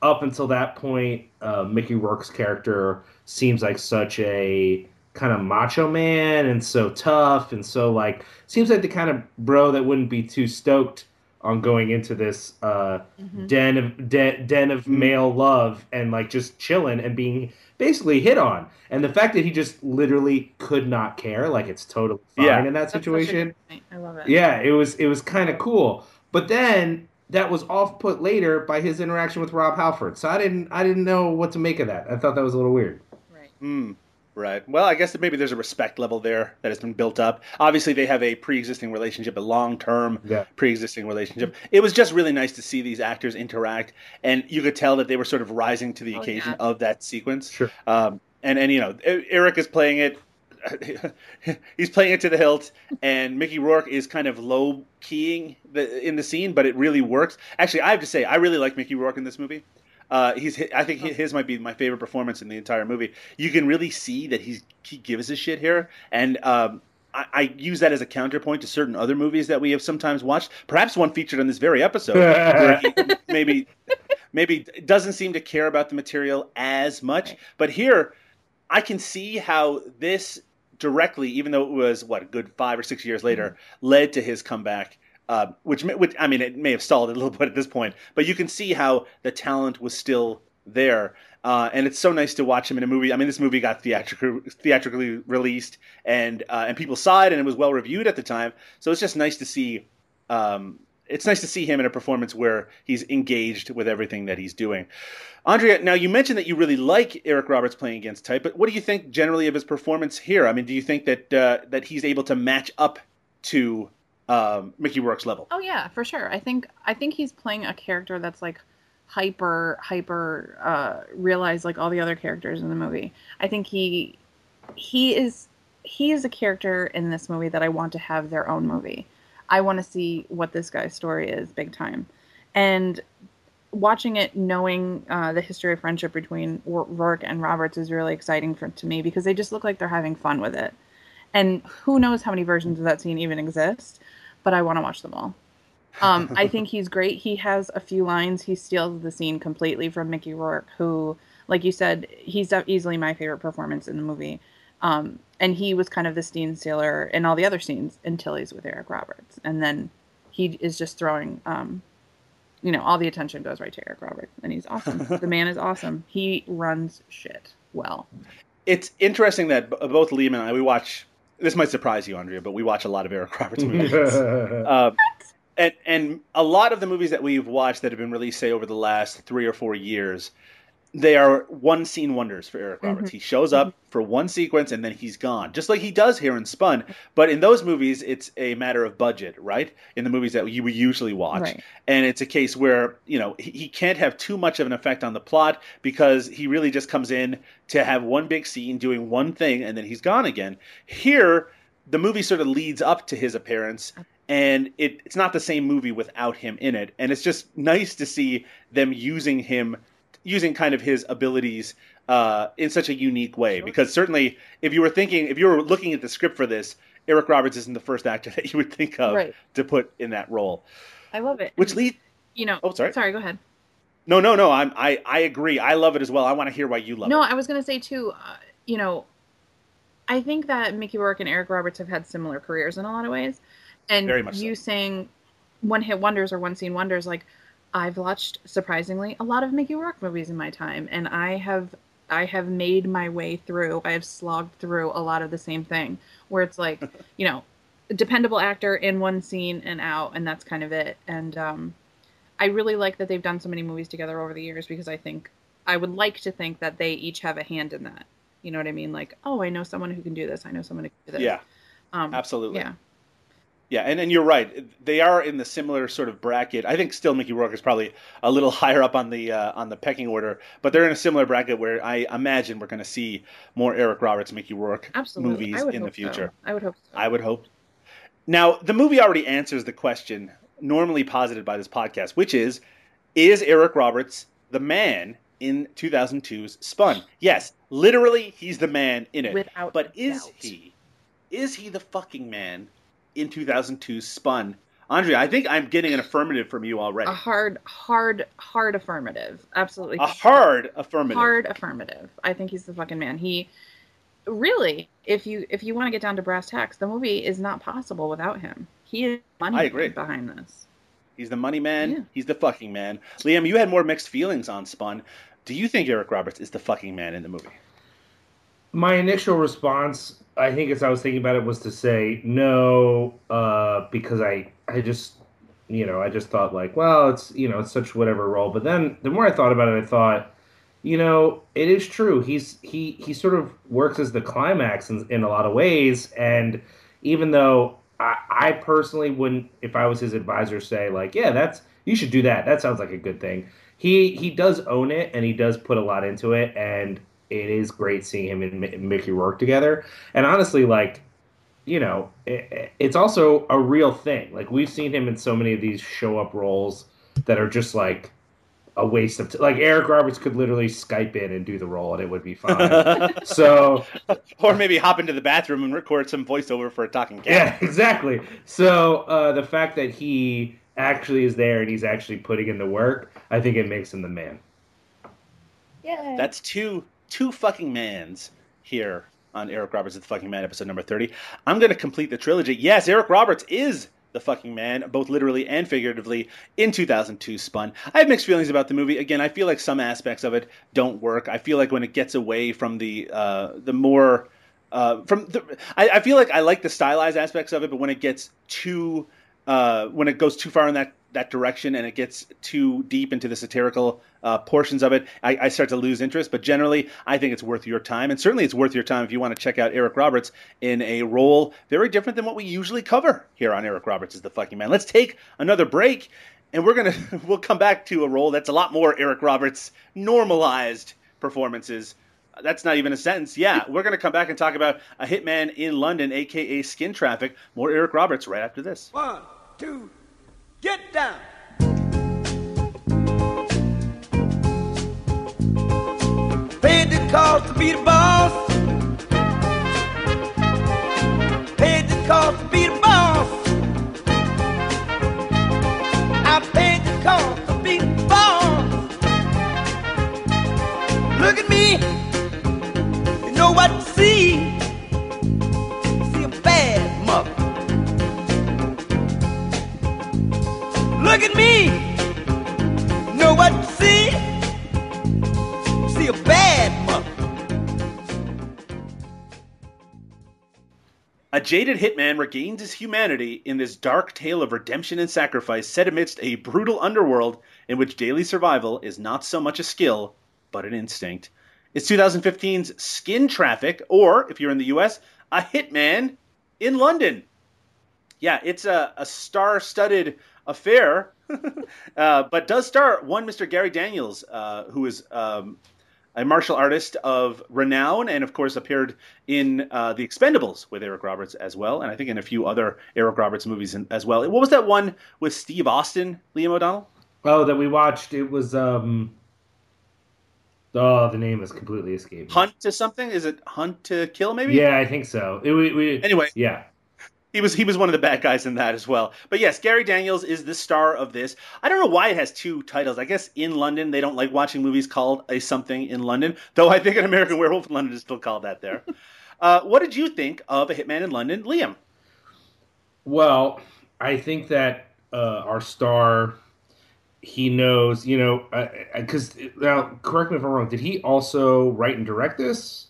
up until that point, uh, Mickey Rourke's character seems like such a kind of macho man and so tough and so like seems like the kind of bro that wouldn't be too stoked on going into this uh, Mhm. den of den, den of male love and like just chilling and being basically hit on. And the fact that he just literally could not care, like it's totally fine Yeah. in that That's situation. I love it. Yeah, it was it was kind of cool. But then that was off put later by his interaction with Rob Halford. So I didn't I didn't know what to make of that. I thought that was a little weird. Right. Hmm. Right. Well, I guess that maybe there's a respect level there that has been built up. Obviously, they have a pre-existing relationship, a long-term Yeah. pre-existing relationship. It was just really nice to see these actors interact, and you could tell that they were sort of rising to the Oh, occasion yeah. of that sequence. Sure. Um, and and you know, Eric is playing it. <laughs> he's playing it to the hilt, and Mickey Rourke is kind of low keying the in the scene, but it really works. Actually, I have to say, I really like Mickey Rourke in this movie. Uh, he's I think his might be my favorite performance in the entire movie. You can really see that he's he gives a shit here, and um, I, I use that as a counterpoint to certain other movies that we have sometimes watched. Perhaps one featured on this very episode, where <laughs> he maybe maybe doesn't seem to care about the material as much. But here, I can see how this directly, even though it was what a good five or six years later, led to his comeback. Uh, which, which I mean, it may have stalled a little <laughs> bit at this point, but you can see how the talent was still there, uh, and it's so nice to watch him in a movie. I mean, this movie got theatrical, theatrically released, and uh, and people saw it, and it was well reviewed at the time. So it's just nice to see. Um, it's nice to see him in a performance where he's engaged with everything that he's doing. Aundria, now you mentioned that you really like Eric Roberts playing against type, but what do you think generally of his performance here? I mean, do you think that uh, that he's able to match up to um, Mickey Rourke's level? Oh yeah, for sure. I think I think he's playing a character that's like hyper hyper uh realized like all the other characters in the movie. I think he he is he is a character in this movie that I want to have their own movie. I want to see what this guy's story is big time. And watching it knowing uh, the history of friendship between Ro- Rourke and Roberts is really exciting for to me because they just look like they're having fun with it. And who knows how many versions of that scene even exist, but I want to watch them all. Um, I think he's great. He has a few lines. He steals the scene completely from Mickey Rourke, who, like you said, he's easily my favorite performance in the movie. Um, and he was kind of the scene stealer in all the other scenes until he's with Eric Roberts, and then he is just throwing, um, you know, all the attention goes right to Eric Roberts, and he's awesome. <laughs> the man is awesome. He runs shit well. It's interesting that b- both Liam and I we watch. This might surprise you, Aundria, but we watch a lot of Eric Roberts <laughs> movies. uh, and and a lot of the movies that we've watched that have been released, say over the last three or four years, they are one scene wonders for Eric Roberts. Mm-hmm. He shows up mm-hmm. for one sequence and then he's gone, just like he does here in Spun. But in those movies, it's a matter of budget, right? In the movies that you usually watch, Right. and it's a case where you know he, he can't have too much of an effect on the plot because he really just comes in to have one big scene doing one thing and then he's gone again. Here, the movie sort of leads up to his appearance and it, it's not the same movie without him in it and it's just nice to see them using him using kind of his abilities uh, in such a unique way because certainly if you were thinking if you were looking at the script for this eric roberts isn't the first actor <laughs> that you would think of Right. to put in that role I love it. which leads, you know. Oh, sorry. Sorry, go ahead. no no no I'm, i i agree i love it as well i want to hear why you love no, it No, I was gonna say too. Uh, you know, I think that Mickey Rourke and Eric Roberts have had similar careers in a lot of ways, and Very much so. you saying one hit wonders or one scene wonders. Like I've watched surprisingly a lot of Mickey Rourke movies in my time, and I have I have made my way through. I have slogged through a lot of the same thing, where it's like <laughs> you know, a dependable actor in one scene and out, and that's kind of it. And um, I really like that they've done so many movies together over the years because I think I would like to think that they each have a hand in that. You know what I mean? Like, oh, I know someone who can do this. I know someone who can do this. yeah um, absolutely Yeah, Yeah, and, and you're right. They are in the similar sort of bracket. I think still Mickey Rourke is probably a little <laughs> higher up on the uh, on the pecking order, but they're in a similar bracket where I imagine we're going to see more Eric Roberts, Mickey Rourke absolutely. movies in the hope so. future. I would hope so. I would hope. Now, the movie already answers the question normally posited by this podcast, which is Is Eric Roberts the man in 2002's Spun? Yes, literally, he's the man in it. Without but is doubt. he? Is he the fucking man in 2002 Spun? Aundria, I think I'm getting an affirmative from you already. a hard, hard, hard affirmative. Absolutely. A hard affirmative. hard affirmative. I think he's the fucking man. He really, if you if you want to get down to brass tacks, the movie is not possible without him. He is money I agree. behind this. He's the money man. Yeah. He's the fucking man. Liam, you had more mixed feelings on Spun. Do you think Eric Roberts is the fucking man in the movie? My initial response, I think, as I was thinking about it, was to say no, uh, because I, I just, you know, I just thought like, well, it's, you know, it's such whatever role. But then the more I thought about it, I thought, you know, it is true. He's he he sort of works as the climax in, in a lot of ways, and even though I, I personally wouldn't, if I was his advisor, say like, yeah, that's you should do that. That sounds like a good thing. He he does own it, and he does put a lot into it, and it is great seeing him and Mickey Rourke together. And honestly, like, you know, it, it's also a real thing. Like we've seen him in so many of these show up roles that are just like a waste of t- like Eric Roberts could literally Skype in and do the role and it would be fine. <laughs> so or maybe hop into the bathroom and record some voiceover for a talking cat. yeah, exactly. So uh, the fact that he actually is there and he's actually putting in the work, I think it makes him the man. Yeah. That's two two fucking mans here on Eric Roberts is the fucking man episode number 30. I'm going to complete the trilogy. Yes, Eric Roberts is the fucking man, both literally and figuratively, in 2002 Spun. I have mixed feelings about the movie. Again, I feel like some aspects of it don't work. I feel like when it gets away from the uh, the more uh, from the, I, I feel like I like the stylized aspects of it, but when it gets too uh, when it goes too far in that that direction and it gets too deep into the satirical uh, portions of it, I, I start to lose interest. But generally, I think it's worth your time, and certainly it's worth your time if you want to check out Eric Roberts in a role very different than what we usually cover here on Eric Roberts is the fucking man. Let's take another break, and we're gonna <laughs> we'll come back to a role that's a lot more Eric Roberts normalized performances. That's not even a sentence. Yeah, <laughs> we're going to come back and talk about a hitman in London, aka Skin Traffik. More Eric Roberts right after this. One, two, get down. Paid the cost to be the boss. Jaded hitman regains his humanity in this dark tale of redemption and sacrifice set amidst a brutal underworld in which daily survival is not so much a skill, but an instinct. It's 2015's Skin Traffik, or if you're in the US, A Hitman in London. Yeah, it's a, a star studded affair, <laughs> uh, but does star one Mr. Gary Daniels, uh, who is um, a martial artist of renown and, of course, appeared in uh, The Expendables with Eric Roberts as well, and I think in a few other Eric Roberts movies as well. What was that one with Steve Austin, Liam O'Donnell? Oh, that we watched. It was um. Oh, the name is completely escaped. Hunt to something? Is it Hunt to Kill, maybe? Yeah, I think so. It, we, we, Anyway, yeah. He was he was one of the bad guys in that as well. But yes, Gary Daniels is the star of this. I don't know why it has two titles. I guess in London they don't like watching movies called a something in London, though I think an American Werewolf in London is still called that there. <laughs> uh, what did you think of a Hitman in London, Liam? Well, I think that uh, our star, he knows, you know, because now correct me if I'm wrong. Did he also write and direct this?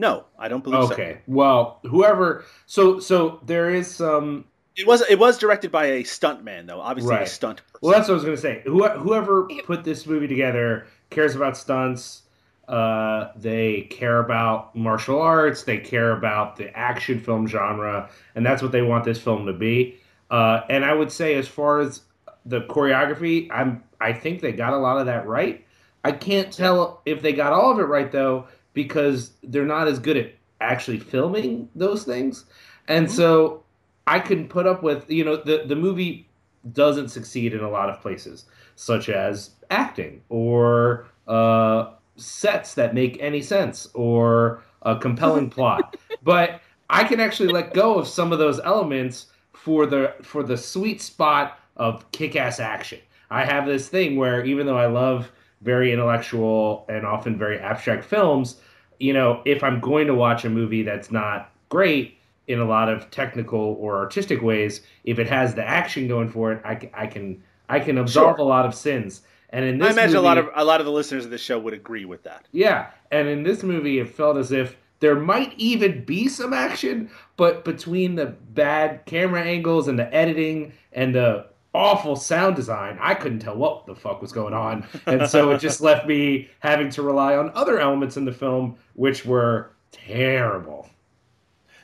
No, I don't believe so. Okay. Well, whoever. So so there is some. It was it was directed by a stuntman though, obviously a stunt person. Well, that's what I was going to say. Who, whoever put this movie together cares about stunts. Uh, they care about martial arts. They care about the action film genre, and that's what they want this film to be. Uh, and I would say, as far as the choreography, I'm I think they got a lot of that right. I can't tell if they got all of it right though, because they're not as good at actually filming those things. And so I can put up with you know the the movie doesn't succeed in a lot of places, such as acting or uh, sets that make any sense or a compelling <laughs> plot. But I can actually let go of some of those elements for the for the sweet spot of kick-ass action. I have this thing where even though I love very intellectual and often very abstract films, you know, if I'm going to watch a movie that's not great in a lot of technical or artistic ways, if it has the action going for it, I, I can I can absolve Sure. a lot of sins. And in this I imagine a lot of a lot of the listeners of this show would agree with that. yeah, and in this movie, it felt as if there might even be some action, but between the bad camera angles and the editing and the awful sound design, I couldn't tell what the fuck was going on. And so it just left me having to rely on other elements in the film, which were terrible.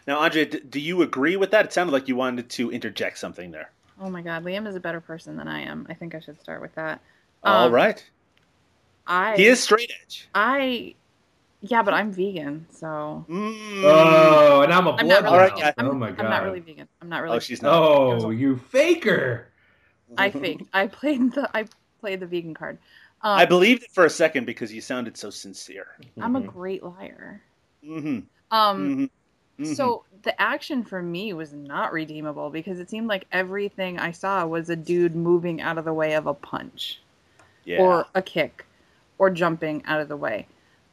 Now, Aundria, d- do you agree with that? It sounded like you wanted to interject something there. Oh my god, Liam is a better person than I am. I think I should start with that. All Um, right, I he is straight edge. I yeah, but I'm vegan, so Mm. Oh, and I'm a I'm not blood really Alright, vegan. I'm, Oh my god. I'm not really vegan. I'm not really. oh, she's not. Oh, you faker. I faked. <laughs> I played the I played the vegan card. Um, I believed it for a second because you sounded so sincere. I'm a Mhm. great liar. hmm Um. hmm So the action for me was not redeemable because it seemed like everything I saw was a dude moving out of the way of a punch yeah. or a kick or jumping out of the way.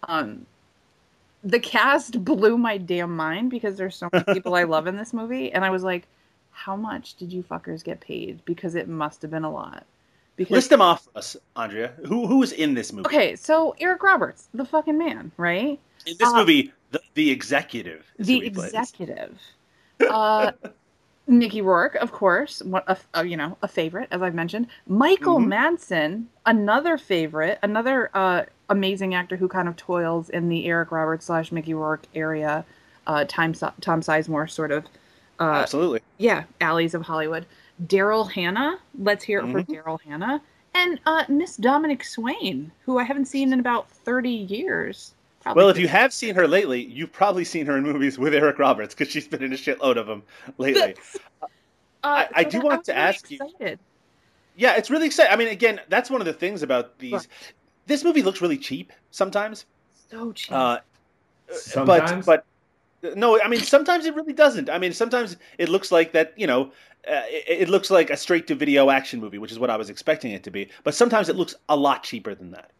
Um, the cast blew my damn mind because there's so many <laughs> people I love in this movie, and I was like, "How much did you fuckers get paid?" Because it must have been a lot. Because List them off us, Aundria. Who who is in this movie? okay, so Eric Roberts, the fucking man, right? In this Uh, movie, the, the executive. the executive. Uh, <laughs> Mickey Rourke, of course, one, a, a, you know, a favorite, as I've mentioned. Michael Mhm. Madsen, another favorite, another uh, amazing actor who kind of toils in the Eric Roberts slash Mickey Rourke area, uh, Si- Tom Sizemore sort of, uh, Absolutely. yeah, alleys of Hollywood. Daryl Hannah, let's hear it for Mm-hmm. Daryl Hannah. And uh, Miss Dominique Swain, who I haven't seen in about 30 years. Probably Well, if you have seen her lately, you've probably seen her in movies with Eric Roberts because she's been in a shitload of them lately. Uh, I- I do want to really ask you- Yeah, it's really exciting. I mean, again, that's one of the things about these. Right. This movie looks really cheap sometimes. So cheap. Uh, Sometimes? but but no, I mean sometimes it really doesn't. I mean sometimes it looks like that. You know, uh, it, it looks like a straight to video action movie, which is what I was expecting it to be. But sometimes it looks a lot cheaper than that.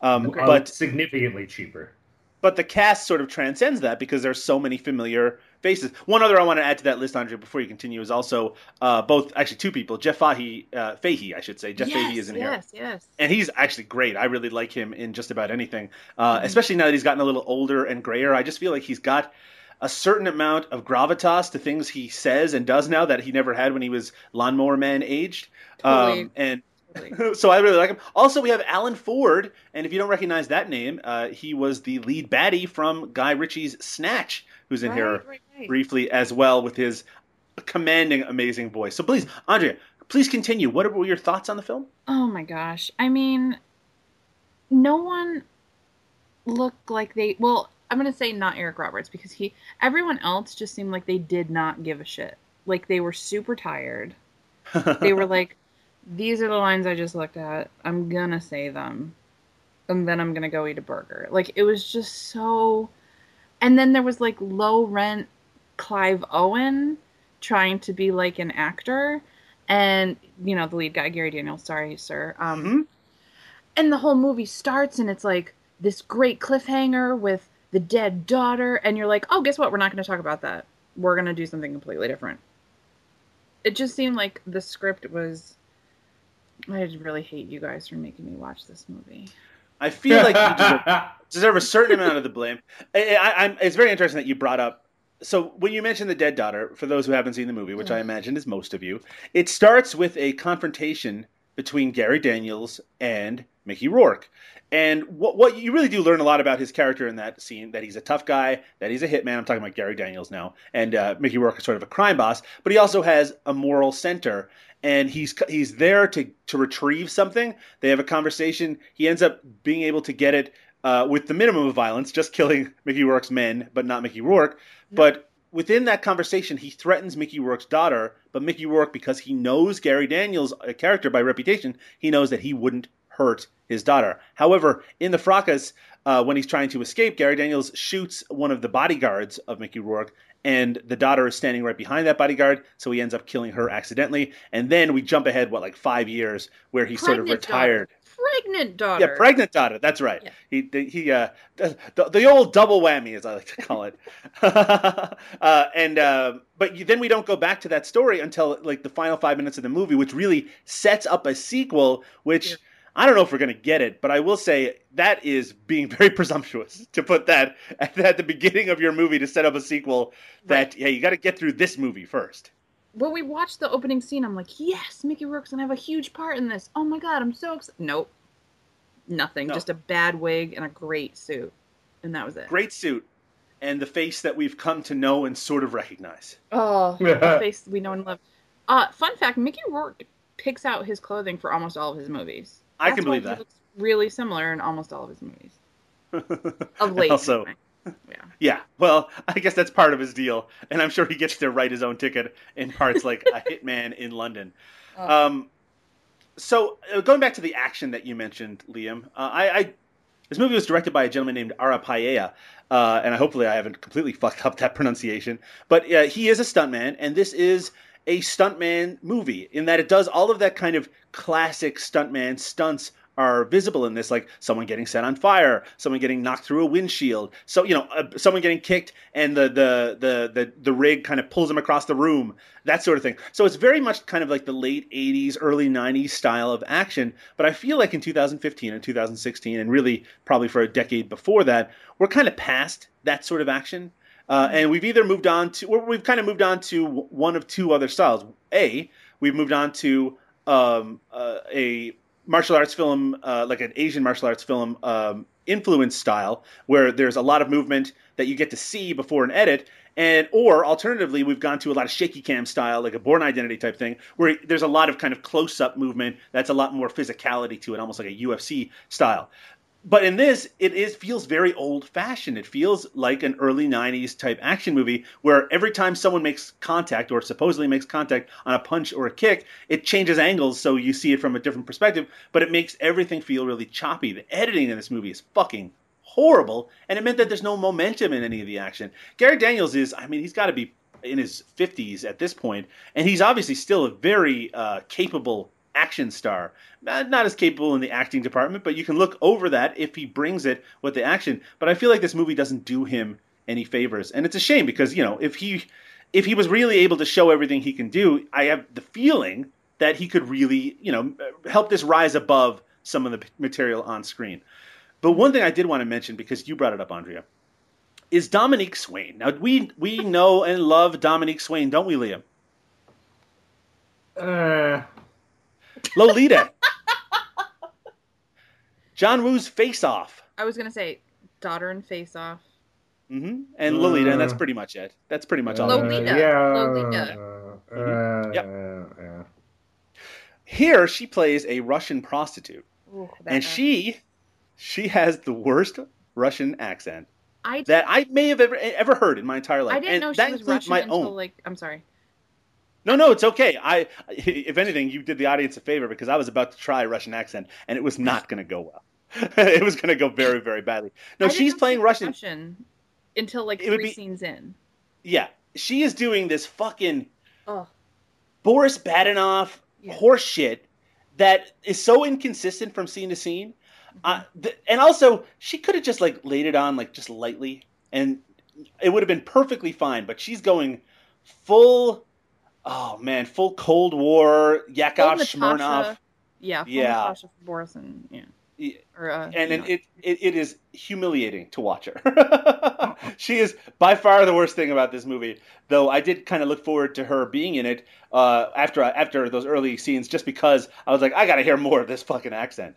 Um, Uh, But significantly cheaper. but the cast sort of transcends that because there are so many familiar faces. One other I want to add to that list, Aundria, before you continue, is also uh, both actually two people. Jeff Fahey, uh, Fahey, I should say. Jeff yes, Fahey is in here yes, yes. and he's actually great. I really like him in just about anything, uh, especially now that he's gotten a little older and grayer. I just feel like he's got a certain amount of gravitas to things he says and does now that he never had when he was Lawnmower Man aged. Totally. Um, and Totally. <laughs> so I really like him. Also, we have Alan Ford, and if you don't recognize that name, uh, he was the lead baddie from Guy Ritchie's Snatch, who's in Right, here right, right. briefly as well with his commanding, amazing voice. So please, Aundria, please continue. What were your thoughts on the film? Oh my gosh. I mean, no one looked like they. Well, I'm going to say not Eric Roberts because he. Everyone else just seemed like they did not give a shit. Like they were super tired. <laughs> They were like, these are the lines I just looked at. I'm going to say them. And then I'm going to go eat a burger. Like it was just so. And then there was like low rent Clive Owen trying to be like an actor. And, you know, the lead guy, Gary Daniels, sorry, sir. Um, Mhm. And the whole movie starts and it's like this great cliffhanger with the dead daughter. And you're like, oh, guess what? We're not going to talk about that. We're going to do something completely different. It just seemed like the script was. I really hate you guys for making me watch this movie. I feel like you deserve, <laughs> deserve a certain amount of the blame. I, I, I'm, it's very interesting that you brought up. So when you mentioned the dead daughter, for those who haven't seen the movie, which I imagine is most of you, it starts with a confrontation between Gary Daniels and Mickey Rourke. And what, what you really do learn a lot about his character in that scene that he's a tough guy, that he's a hitman. I'm talking about Gary Daniels now, and uh, Mickey Rourke is sort of a crime boss, but he also has a moral center, and he's he's there to to retrieve something. They have a conversation. He ends up being able to get it uh, with the minimum of violence, just killing <laughs> Mickey Rourke's men, but not Mickey Rourke. But within that conversation, he threatens Mickey Rourke's daughter, but Mickey Rourke, because he knows Gary Daniels' character by reputation, he knows that he wouldn't hurt his daughter. However, in the fracas, uh, when he's trying to escape, Gary Daniels shoots one of the bodyguards of Mickey Rourke, and the daughter is standing right behind that bodyguard, so he ends up killing her accidentally. And then we jump ahead, what, like five years, where he's sort of retired. daughter. Pregnant daughter. Yeah, pregnant daughter. That's right. Yeah. He the- he uh the, the, the old double whammy, as I like to call it. <laughs> uh, and uh, but you, then we don't go back to that story until like the final five minutes of the movie, which really sets up a sequel. Which Yeah. I don't know if we're gonna get it, but I will say that is being very <laughs> presumptuous to put that at, at the beginning of your movie to set up a sequel. That yeah, you got to get through this movie first. when we watched the opening scene, I'm like, yes, Mickey Rourke's gonna have a huge part in this. Oh my god, I'm so excited. Nope, nothing. No. Just a bad wig and a great suit, and that was it. Great suit. And the face that we've come to know and sort of recognize. Oh, <laughs> the face we know and love. Uh, fun fact: Mickey Rourke picks out his clothing for almost all of his movies. I That's can believe that. Looks really similar in almost all of his movies. <laughs> Of late, also, anyway. yeah. Yeah, well, I guess that's part of his deal, and I'm sure he gets to write his own ticket in parts like a <laughs> hitman in London. Oh. Um, so uh, going back to the action that you mentioned, Liam, uh, I, I this movie was directed by a gentleman named Ara Paiaya, uh, and I, hopefully I haven't completely fucked up that <laughs> pronunciation. But uh, he is a stuntman, and this is a stuntman movie in that it does all of that kind of classic stuntman stunts are visible in this, like someone getting set on fire, someone getting knocked through a windshield, so you know, uh, someone getting kicked, and the the the the the rig kind of pulls them across the room, that sort of thing. So it's very much kind of like the late '80s, early '90s style of action. But I feel like in 2015 and 2016, and really probably for a decade before that, we're kind of past that sort of action. Uh, and we've either moved on to, or we've kind of moved on to one of two other styles. A, we've moved on to um, uh, a martial arts film, uh, like an Asian martial arts film um, influence style, where there's a lot of movement that you get to see before an edit. And or alternatively, we've gone to a lot of shaky cam style, like a Bourne Identity type thing, where there's a lot of kind of close up movement that's a lot more physicality to it, almost like a UFC style but in this it is feels very old fashioned it feels like an early 90s type action movie where every time someone makes contact or supposedly makes contact on a punch or a kick it changes angles so you see it from a different perspective but it makes everything feel really choppy. The editing in this movie is fucking horrible and it meant that there's no momentum in any of the action. Gary daniels is i mean he's got to be in his 50s at this point and he's obviously still a very uh, capable action star. Not, as capable in the acting department, but you can look over that if he brings it with the action. But I feel like this movie doesn't do him any favors, and it's a shame because you know if he if he was really able to show everything he can do, I have the feeling that he could really you know help this rise above some of the material on screen. But one thing I did want to mention because you brought it up, Aundria. is Dominique Swain. Now we we know and love Dominique Swain, don't we, Liam? Uh, Lolita. John Woo's Face Off. I was gonna say daughter and face off. Mm-hmm. And Lolita, and that's Uh, pretty much it. That's pretty much all. uh, I. Lolita. Yeah. Lolita. Uh, Mhm. Yep. uh, yeah. Here she plays a Russian prostitute, Ooh, and guy. she she has the worst Russian accent I that I may have ever ever heard in my entire life. I didn't and know that she was Russian my until own. like I'm sorry. No, no, it's okay. I, <laughs> if anything, you did the audience a favor because I was about to try a Russian accent, and it was not going to go well. <laughs> it was going to go very, very badly. No, she's playing Russian. Russian until like It three be- scenes in. Yeah, she is doing this fucking Oh, Boris Badenov Yeah. horse shit that is so inconsistent from scene to scene. Uh, th- and also, she could have just like laid it on like just lightly, and it would have been perfectly fine. But she's going full, oh man, full Cold War Yakov Smirnoff. Yeah, full Yeah. Natasha Borison. Yeah. Yeah. Or, uh, and it, it, it is humiliating to watch her. <laughs> she is by far the worst thing about this movie. Though I did kind of look forward to her being in it uh, after after those early scenes, just because I was like, I got to hear more of this fucking accent.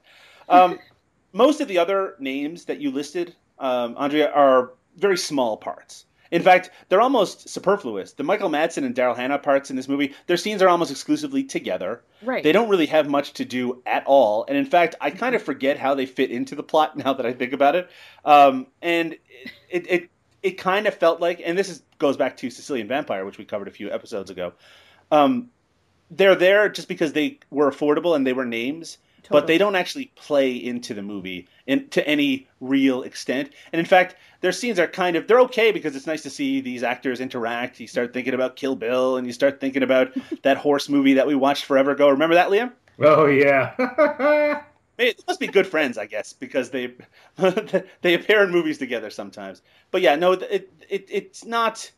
Um, <laughs> most of the other names that you listed, um, Aundria, are very small parts. In fact, they're almost superfluous. The Michael Madsen and Daryl Hannah parts in this movie, their scenes are almost exclusively together. right. They don't really have much to do at all, and in fact, I kind of forget how they fit into the plot <laughs> now that I think about it. Um, and it it it kind of felt like, and this is goes back to Sicilian Vampire, which we covered a few episodes ago. Um, they're there just because they were affordable and they were names, but they don't actually play into the movie in, to any real extent. And in fact, their scenes are kind of they're okay because it's nice to see these actors interact. You start thinking about Kill Bill, and you start thinking about <laughs> that horse movie that we watched forever ago. Remember that, Liam? Oh yeah. <laughs> Hey, They must be good friends, I guess, because they <laughs> they appear in movies together sometimes. But yeah, no, it, it it's not.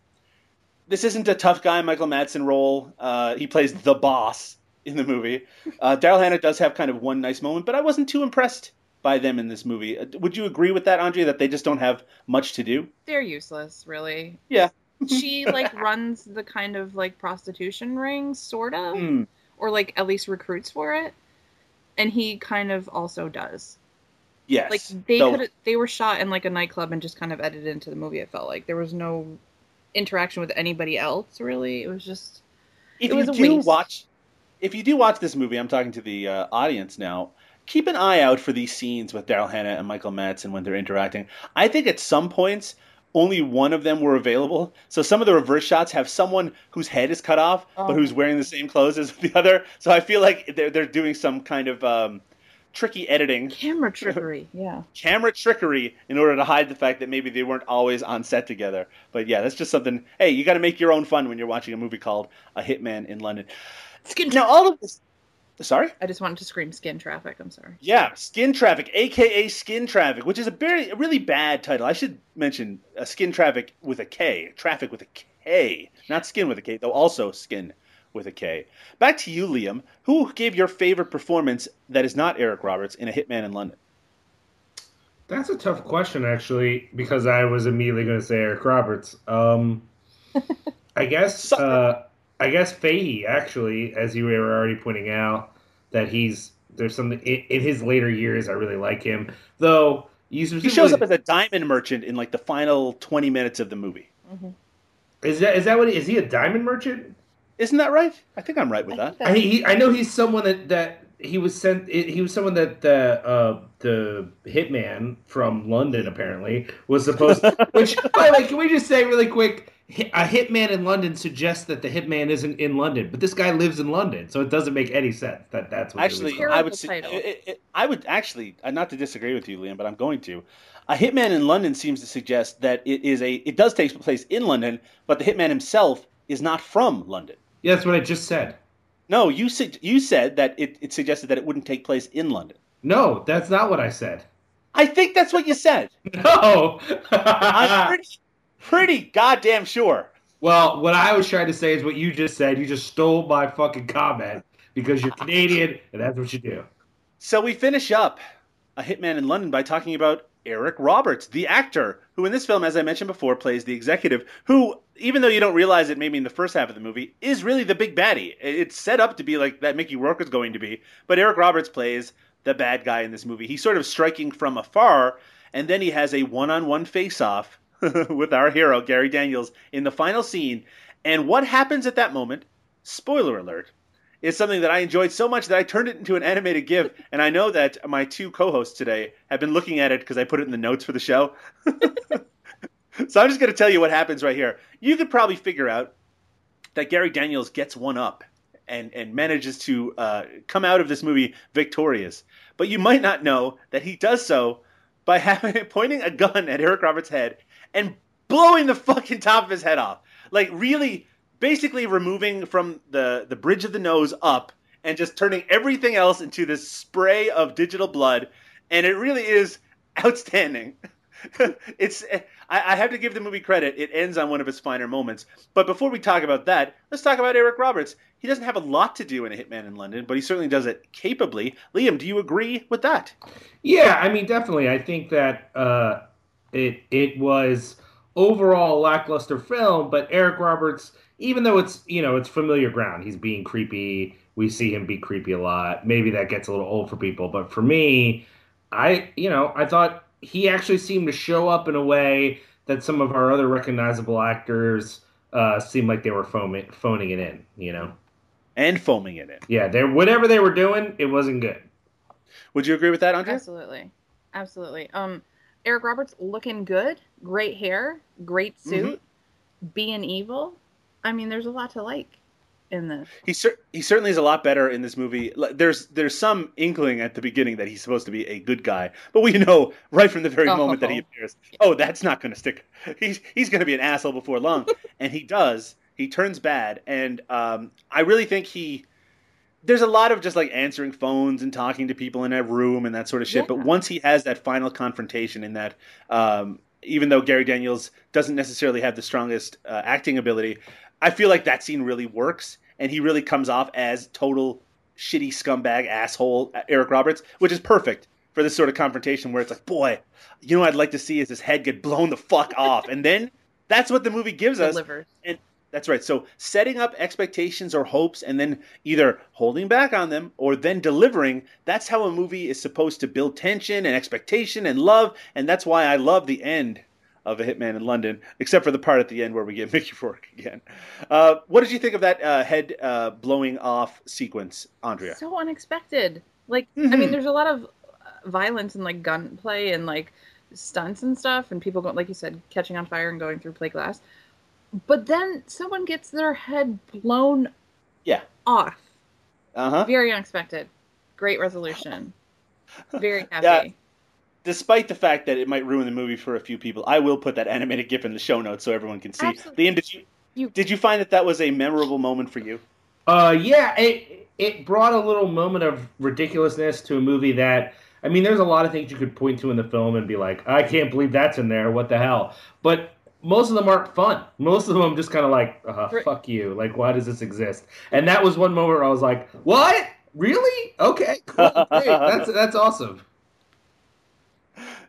This isn't a tough guy Michael Madsen role. Uh, he plays the boss in the movie. Uh, Daryl Hannah does have kind of one nice moment, but I wasn't too impressed by them in this movie. Uh, Would you agree with that, Aundria? That they just don't have much to do? They're useless, really. Yeah. <laughs> she like runs the kind of like prostitution ring, sort of, Hmm. or like at least recruits for it, and he kind of also does. Yes. Like they Though- could they were shot in like a nightclub and just kind of edited into the movie. It felt like there was no interaction with anybody else really. It was just if It was you a do waste. watch if you do watch this movie i'm talking to the uh, audience now keep an eye out for these scenes with daryl hannah and michael madsen when they're interacting i think at some points only one of them were available so some of the reverse shots have someone whose head is cut off Oh. but who's wearing the same clothes as <laughs> the other so i feel like they're, they're doing some kind of um, tricky editing camera trickery. Yeah. camera trickery in order to hide the fact that maybe they weren't always on set together. But yeah, that's just something. Hey, you got to make your own fun when you're watching a movie called A Hitman in London. Skin Now, all of this. Sorry. I just wanted to scream skin traffic. I'm sorry. Yeah, Skin Traffic, aka Skin Traffic, which is a very a really bad title. I should mention a Skin Traffic with a K, Traffic with a K, not Skin with a K, though also Skin with a K. Back to you, Liam. Who gave your favorite performance that is not Eric Roberts in A Hitman in London? That's a tough question, actually, because I was immediately going to say Eric Roberts. Um, <laughs> I guess, uh, I guess Fahey, actually, as you were already pointing out, that he's there's something in, in his later years. I really like him, though. He shows up as a diamond merchant in like the final twenty minutes of the movie. is that is that what is he, a diamond merchant? Isn't that right? I think I'm right with that. I, he, I know he's someone that, that he was sent. He was someone that the uh, the hitman from London apparently was supposed. <laughs> to... which, by the way, can we just say really quick? Hi- A hitman in London suggests that the hitman isn't in London, but this guy lives in London, so it doesn't make any sense that that's what. Actually. I would Terrible say, it, it, I would actually, uh, not to disagree with you, Liam, but I'm going to. A hitman in London seems to suggest that it is a, it does take place in London, but the hitman himself is not from London. yeah, that's what I just said. No, you said you said that it, it suggested that it wouldn't take place in London. No, that's not what I said. I think that's what you said. <laughs> No. I'm pretty, pretty goddamn sure. Well, what I was trying to say is what you just said. You just stole my fucking comment because you're Canadian and that's what you do. So we finish up A Hitman in London by talking about Eric Roberts, the actor, who in this film, as I mentioned before, plays the executive, who, even though you don't realize it maybe in the first half of the movie, is really the big baddie. It's set up to be like that Mickey Rourke is going to be, but Eric Roberts plays the bad guy in this movie. He's sort of striking from afar, and then he has a one on one face off <laughs> with our hero, Gary Daniels, in the final scene. And what happens at that moment, spoiler alert, is something that I enjoyed so much that I turned it into an animated GIF. <laughs> And I know that my two co hosts today have been looking at it because I put it in the notes for the show. <laughs> so I'm just going to tell you what happens right here. You could probably figure out that Gary Daniels gets one up and, and manages to uh, come out of this movie victorious. But you might not know that he does so by having, pointing a gun at Eric Roberts' head and blowing the <laughs> fucking top of his head off. Like, really, basically removing from the, the bridge of the nose up and just turning everything else into this spray of digital blood. And it really is <laughs> outstanding. <laughs> it's I, I, have to give the movie credit. It ends on one of its finer moments. But before we talk about that, let's talk about Eric Roberts. He doesn't have a lot to do in A Hitman in London, but he certainly does it capably. Liam, do you agree with that? Yeah, I mean, definitely. I think that uh, it it was overall a lackluster film, but Eric Roberts, even though it's you know it's familiar ground, he's being creepy. We see him be creepy a lot. Maybe that gets a little old for people, but for me, I you know I thought he actually seemed to show up in a way that some of our other recognizable actors uh, seemed like they were foaming, phoning it in, you know, and foaming it in. Yeah, they whatever they were doing, it wasn't good. Would you agree with that, Andre? Absolutely, absolutely. Um, Eric Roberts looking good, great hair, great suit, mm-hmm. being evil. I mean, there's a lot to like in this. He cer- he certainly is a lot better in this movie. There's there's some inkling at the beginning that he's supposed to be a good guy, but we know right from the very oh, moment that he appears, oh, that's not going to stick. <laughs> He's he's going to be an asshole before long, <laughs> and he does. He turns bad, and um, I really think he. There's a lot of just like answering phones and talking to people in a room and that sort of shit. Yeah. But once he has that final confrontation in that, um, even though Gary Daniels doesn't necessarily have the strongest uh, acting ability, I feel like that scene really works, and he really comes off as total shitty scumbag asshole uh, Eric Roberts, which is perfect for this sort of confrontation where it's like, boy, you know what I'd like to see is his head get blown the fuck off, and then that's what the movie gives Delivers. us. And that's right. So setting up expectations or hopes and then either holding back on them or then delivering, that's how a movie is supposed to build tension and expectation and love, and that's why I love the end of a hitman in London, except for the part at the end where we get <laughs> Mickey Rourke again. Uh, what did you think of that uh, head uh, blowing off sequence, Aundria? So unexpected. Like, mm-hmm. I mean, there's a lot of uh, violence and like gunplay and like stunts and stuff, and people go, like you said, catching on fire and going through plate glass. But then someone gets their head blown yeah off. Uh huh. Very unexpected. Great resolution. Very <laughs> happy. Yeah despite the fact that it might ruin the movie for a few people, I will put that animated GIF in the show notes so everyone can see. Absolutely. Liam, did you, you did you find that that was a memorable moment for you? Uh, yeah, it it brought a little moment of ridiculousness to a movie that. I mean, there's a lot of things you could point to in the film and be like, I can't believe that's in there. What the hell? But most of them aren't fun. Most of them I'm just kind of like, uh, fuck you. Like, why does this exist? And that was one moment where I was like, what? Really? Okay, cool. Great. <laughs> That's that's awesome.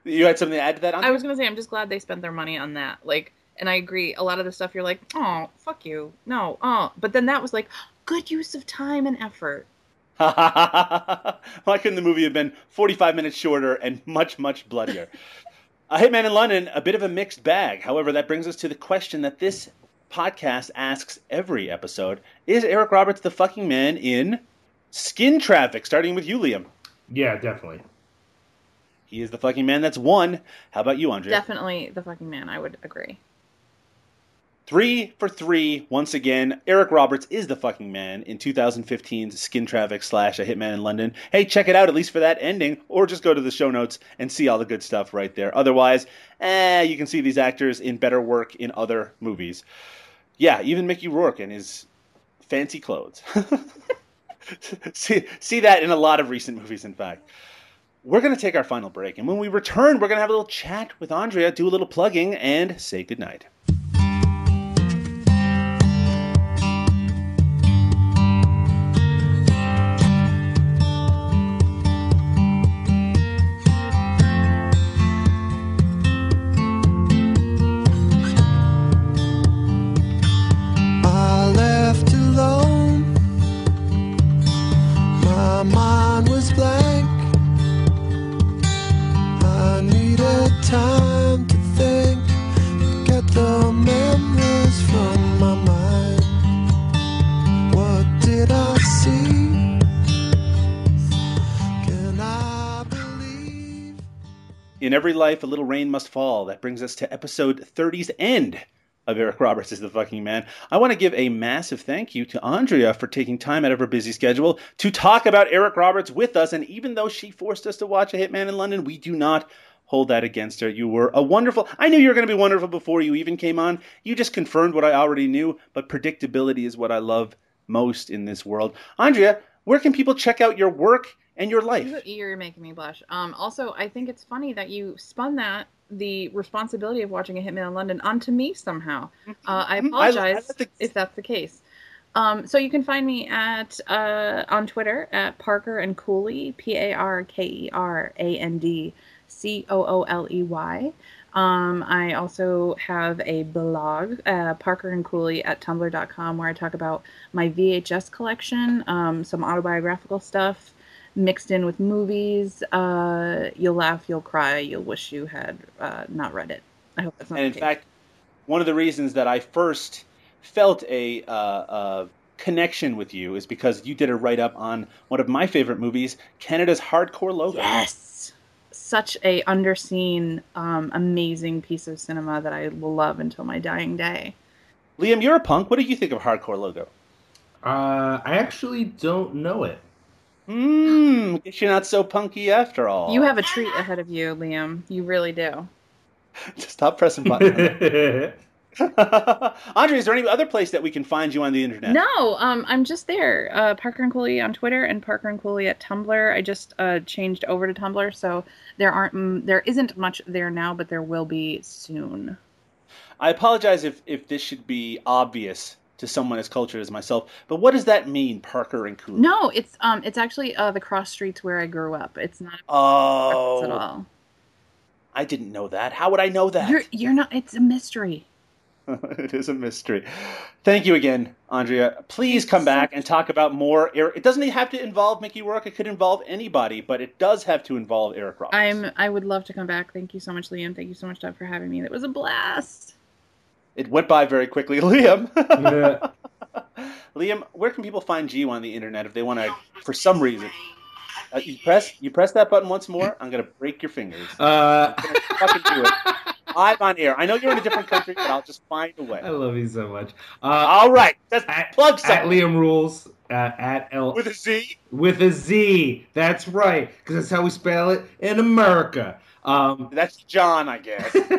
You had something to add to that? I was gonna say I'm just glad they spent their money on that. Like, and I agree. A lot of the stuff you're like, oh, fuck you, no, oh, but then that was like good use of time and effort. <laughs> Why couldn't the movie have been 45 minutes shorter and much, much bloodier? <laughs> Uh, a Hitman in London, a bit of a mixed bag. However, that brings us to the question that this podcast asks every episode: Is Eric Roberts the fucking man in Skin Traffik? Starting with you, Liam. Yeah, definitely. He is the fucking man that's won. How about you, Andre? Definitely the fucking man. I would agree. Three for three, once again. Eric Roberts is the fucking man in 2015's Skin Traffik slash A Hitman in London. Hey, check it out at least for that ending, or just go to the show notes and see all the good stuff right there. Otherwise, eh, you can see these actors in better work in other movies. Yeah, even Mickey Rourke in his fancy clothes. <laughs> see, see that in a lot of recent movies, in fact we're going to take our final break. And when we return, we're going to have a little chat with Aundria, do a little plugging, and say goodnight. Every life, a little rain must fall. That brings us to episode 30's end of Eric Roberts is the fucking man. I want to give a massive thank you to Aundria for taking time out of her busy schedule to talk about Eric Roberts with us. And even though she forced us to watch A Hitman in London, we do not hold that against her. You were a wonderful. I knew you were going to be wonderful before you even came on. You just confirmed what I already knew, but predictability is what I love most in this world. Aundria, where can people check out your work and your life? You're making me blush. Um, also, I think it's funny that you spun that the responsibility of watching a Hitman in London onto me somehow. Uh, I Mhm. I- I apologize the- if that's the case. Um, so you can find me at uh, on Twitter at Parker and Cooley, P A R K E R A N D C O O L E Y. Um, I also have a blog, uh, Parker and Cooley at tumblr.com, where I talk about my VHS collection, um, some autobiographical stuff mixed in with movies. Uh, you'll laugh, you'll cry, you'll wish you had uh, not read it. I hope that's not And in case. fact, one of the reasons that I first felt a, uh, uh, connection with you is because you did a write up on one of my favorite movies, Canada's Hardcore Logo. Yes, such a underseen, um, amazing piece of cinema that I will love until my dying day. Liam, you're a punk. What do you think of Hardcore Logo? Uh, I actually don't know it. Hmm, guess you're not so punky after all. You have a treat ahead of you, Liam. You really do. <laughs> Stop pressing buttons. <laughs> Andre, is there any other place that we can find you on the internet? No, um, I'm just there. Uh, Parker and Cooley on Twitter and Parker and Cooley at Tumblr. I just uh, changed over to Tumblr, so there aren't mm, there isn't much there now, but there will be soon. I apologize if, if this should be obvious to someone as cultured as myself, but what does that mean, Parker and Cooley? No, it's um, it's actually uh, the cross streets where I grew up. It's not at Oh, all. I didn't know that. How would I know that? You're you're not. It's a mystery. <laughs> it is a mystery. Thank you again, Aundria. Please come back and talk about more. Eric. It doesn't have to involve Mickey Rourke. It could involve anybody, but it does have to involve Eric Roberts. I'm. I would love to come back. Thank you so much, Liam. Thank you so much, Doug, for having me. That was a blast. It went by very quickly, <laughs> Liam. Yeah. Liam, where can people find you on the internet if they want to, for some reason? Uh, you press you press that button once more. I'm gonna break your fingers. Uh, I'm fucking do it live on air. I know you're in a different country, but I'll just find a way. I love you so much. Uh, All right, just at, plug at Liam Rules uh, at L with a Z. with a Z. That's right, because that's how we spell it in America. Um, That's John, I guess. <laughs>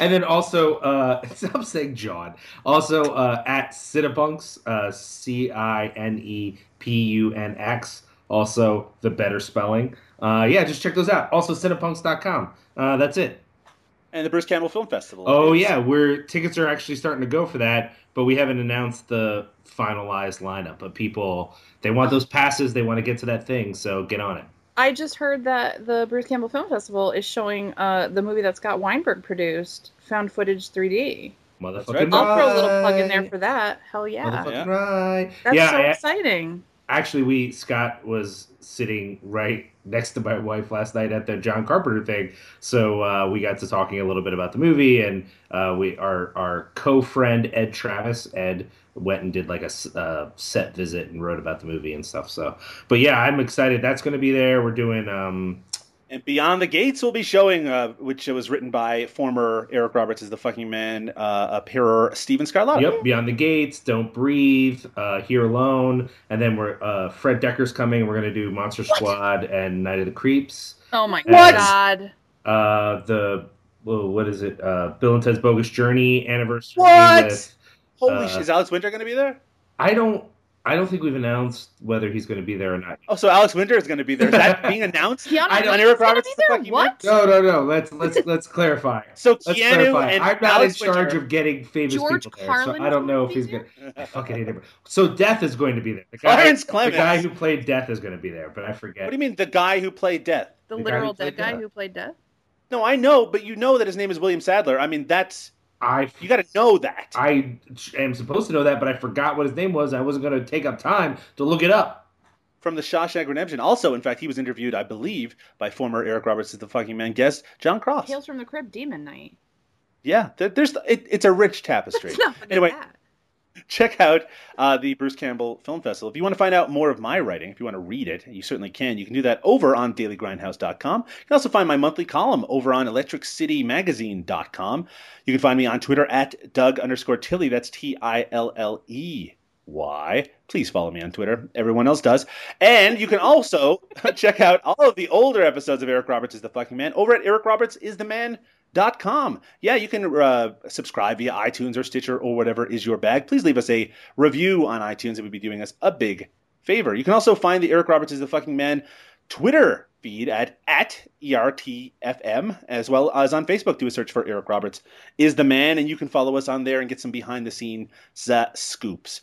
and then also, uh, <laughs> stop saying John. Also, uh, at Cinepunx, uh, C I N E P U N X. Also, the better spelling. Uh, yeah, just check those out. Also, cinepunx.com. Uh, that's it. and the Bruce Campbell Film Festival. Oh is- yeah, we're tickets are actually starting to go for that, but we haven't announced the finalized lineup. But people, they want those passes. They want to get to that thing. So get on it. I just heard that the Bruce Campbell Film Festival is showing uh, the movie that Scott Weinberg produced, Found Footage 3D. Motherfucking right. I'll throw a little plug in there for that. Hell yeah. Motherfucking Yeah. right. That's yeah, so I- exciting. Actually we Scott was sitting right next to my wife last night at the John Carpenter thing, so uh, we got to talking a little bit about the movie, and uh, we our our co-friend Ed Travis Ed went and did like a uh, set visit and wrote about the movie and stuff. So, but yeah, I'm excited. That's going to be there. We're doing um And Beyond the Gates will be showing, uh, which was written by former Eric Roberts as the fucking man, uh, appearer Stephen Scarlata. Yep, Beyond the Gates, Don't Breathe, uh, Here Alone, and then we're uh, Fred Dekker's coming. and We're gonna do Monster Squad and Night of the Creeps. Oh my What? god. Uh, the well, what is it? Uh, Bill and Ted's Bogus Journey anniversary. What? With, Holy Uh, shit! Is Alex Winter going to be there? I don't. I don't think we've announced whether he's going to be there or not. Oh, so Alex Winter is going to be there. Is that being <laughs> announced? Keanu I don't- Eric Roberts be is the there? What? No, no, no. Let's let's let's clarify. So Let's Keanu clarify. and I'm not Alex in charge Winter. of getting famous George people there, Carlin so I don't know if he's gonna. I fucking hate him. So Death is going to be there. The guy, Clarence the guy who played Death is going to be there, but I forget. What do you mean, the guy who played Death? The The literal who played dead guy Death. who played Death? No, I know, but you know that his name is William Sadler. I mean, that's I you got to know that. I am supposed to know that, but I forgot what his name was. I wasn't going to take up time to look it up. From the Shawshank Redemption. Also, in fact, he was interviewed, I believe, by former Eric Roberts as the fucking man guest John Cross. Tales from the Crypt Demon Knight. Yeah, there, there's it, it's a rich tapestry. It's not Anyway, that. <laughs> check out uh, the Bruce Campbell Film Festival. If you want to find out more of my writing, if you want to read it, you certainly can. You can do that over on dailygrindhouse.com. You can also find my monthly column over on electriccitymagazine.com. You can find me on Twitter at Doug underscore Tilley. That's T I L L E Y. Please follow me on Twitter. Everyone else does. And you can also <laughs> check out all of the older episodes of Eric Roberts is the Fucking Man over at ericrobertsistheman.com. Yeah, you can uh, subscribe via iTunes or Stitcher or whatever is your bag. Please leave us a review on iTunes. It would be doing us a big favor. You can also find the Eric Roberts is the Fucking Man Twitter feed at, at ERTFM, as well as on Facebook. Do a search for Eric Roberts is the man, and you can follow us on there and get some behind the scenes uh, scoops.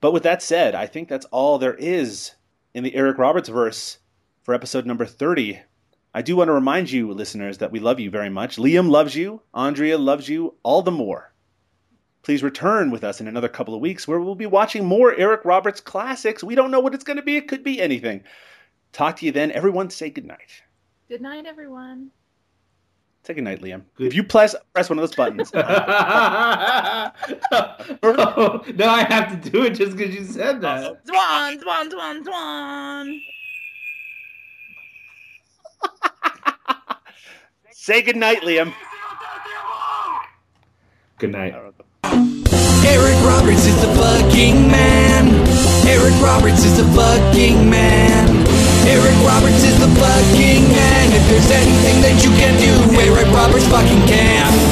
But with that said, I think that's all there is in the Eric Roberts verse for episode number 30. I do want to remind you, listeners, that we love you very much. Liam loves you. Aundria loves you all the more. Please return with us in another couple of weeks where we'll be watching more Eric Roberts classics. We don't know what it's going to be. It could be anything. Talk to you then. Everyone say goodnight. Good night, everyone. Say goodnight, Liam. Good- If you press, press one of those buttons. <laughs> no, I have to do it just because you said that. Swan, swan, swan, swan. Say goodnight, Liam. Good night. Eric Roberts is the fucking man. Eric Roberts is the fucking man. Eric Roberts is the fucking man. If there's anything that you can do, Eric Roberts fucking can.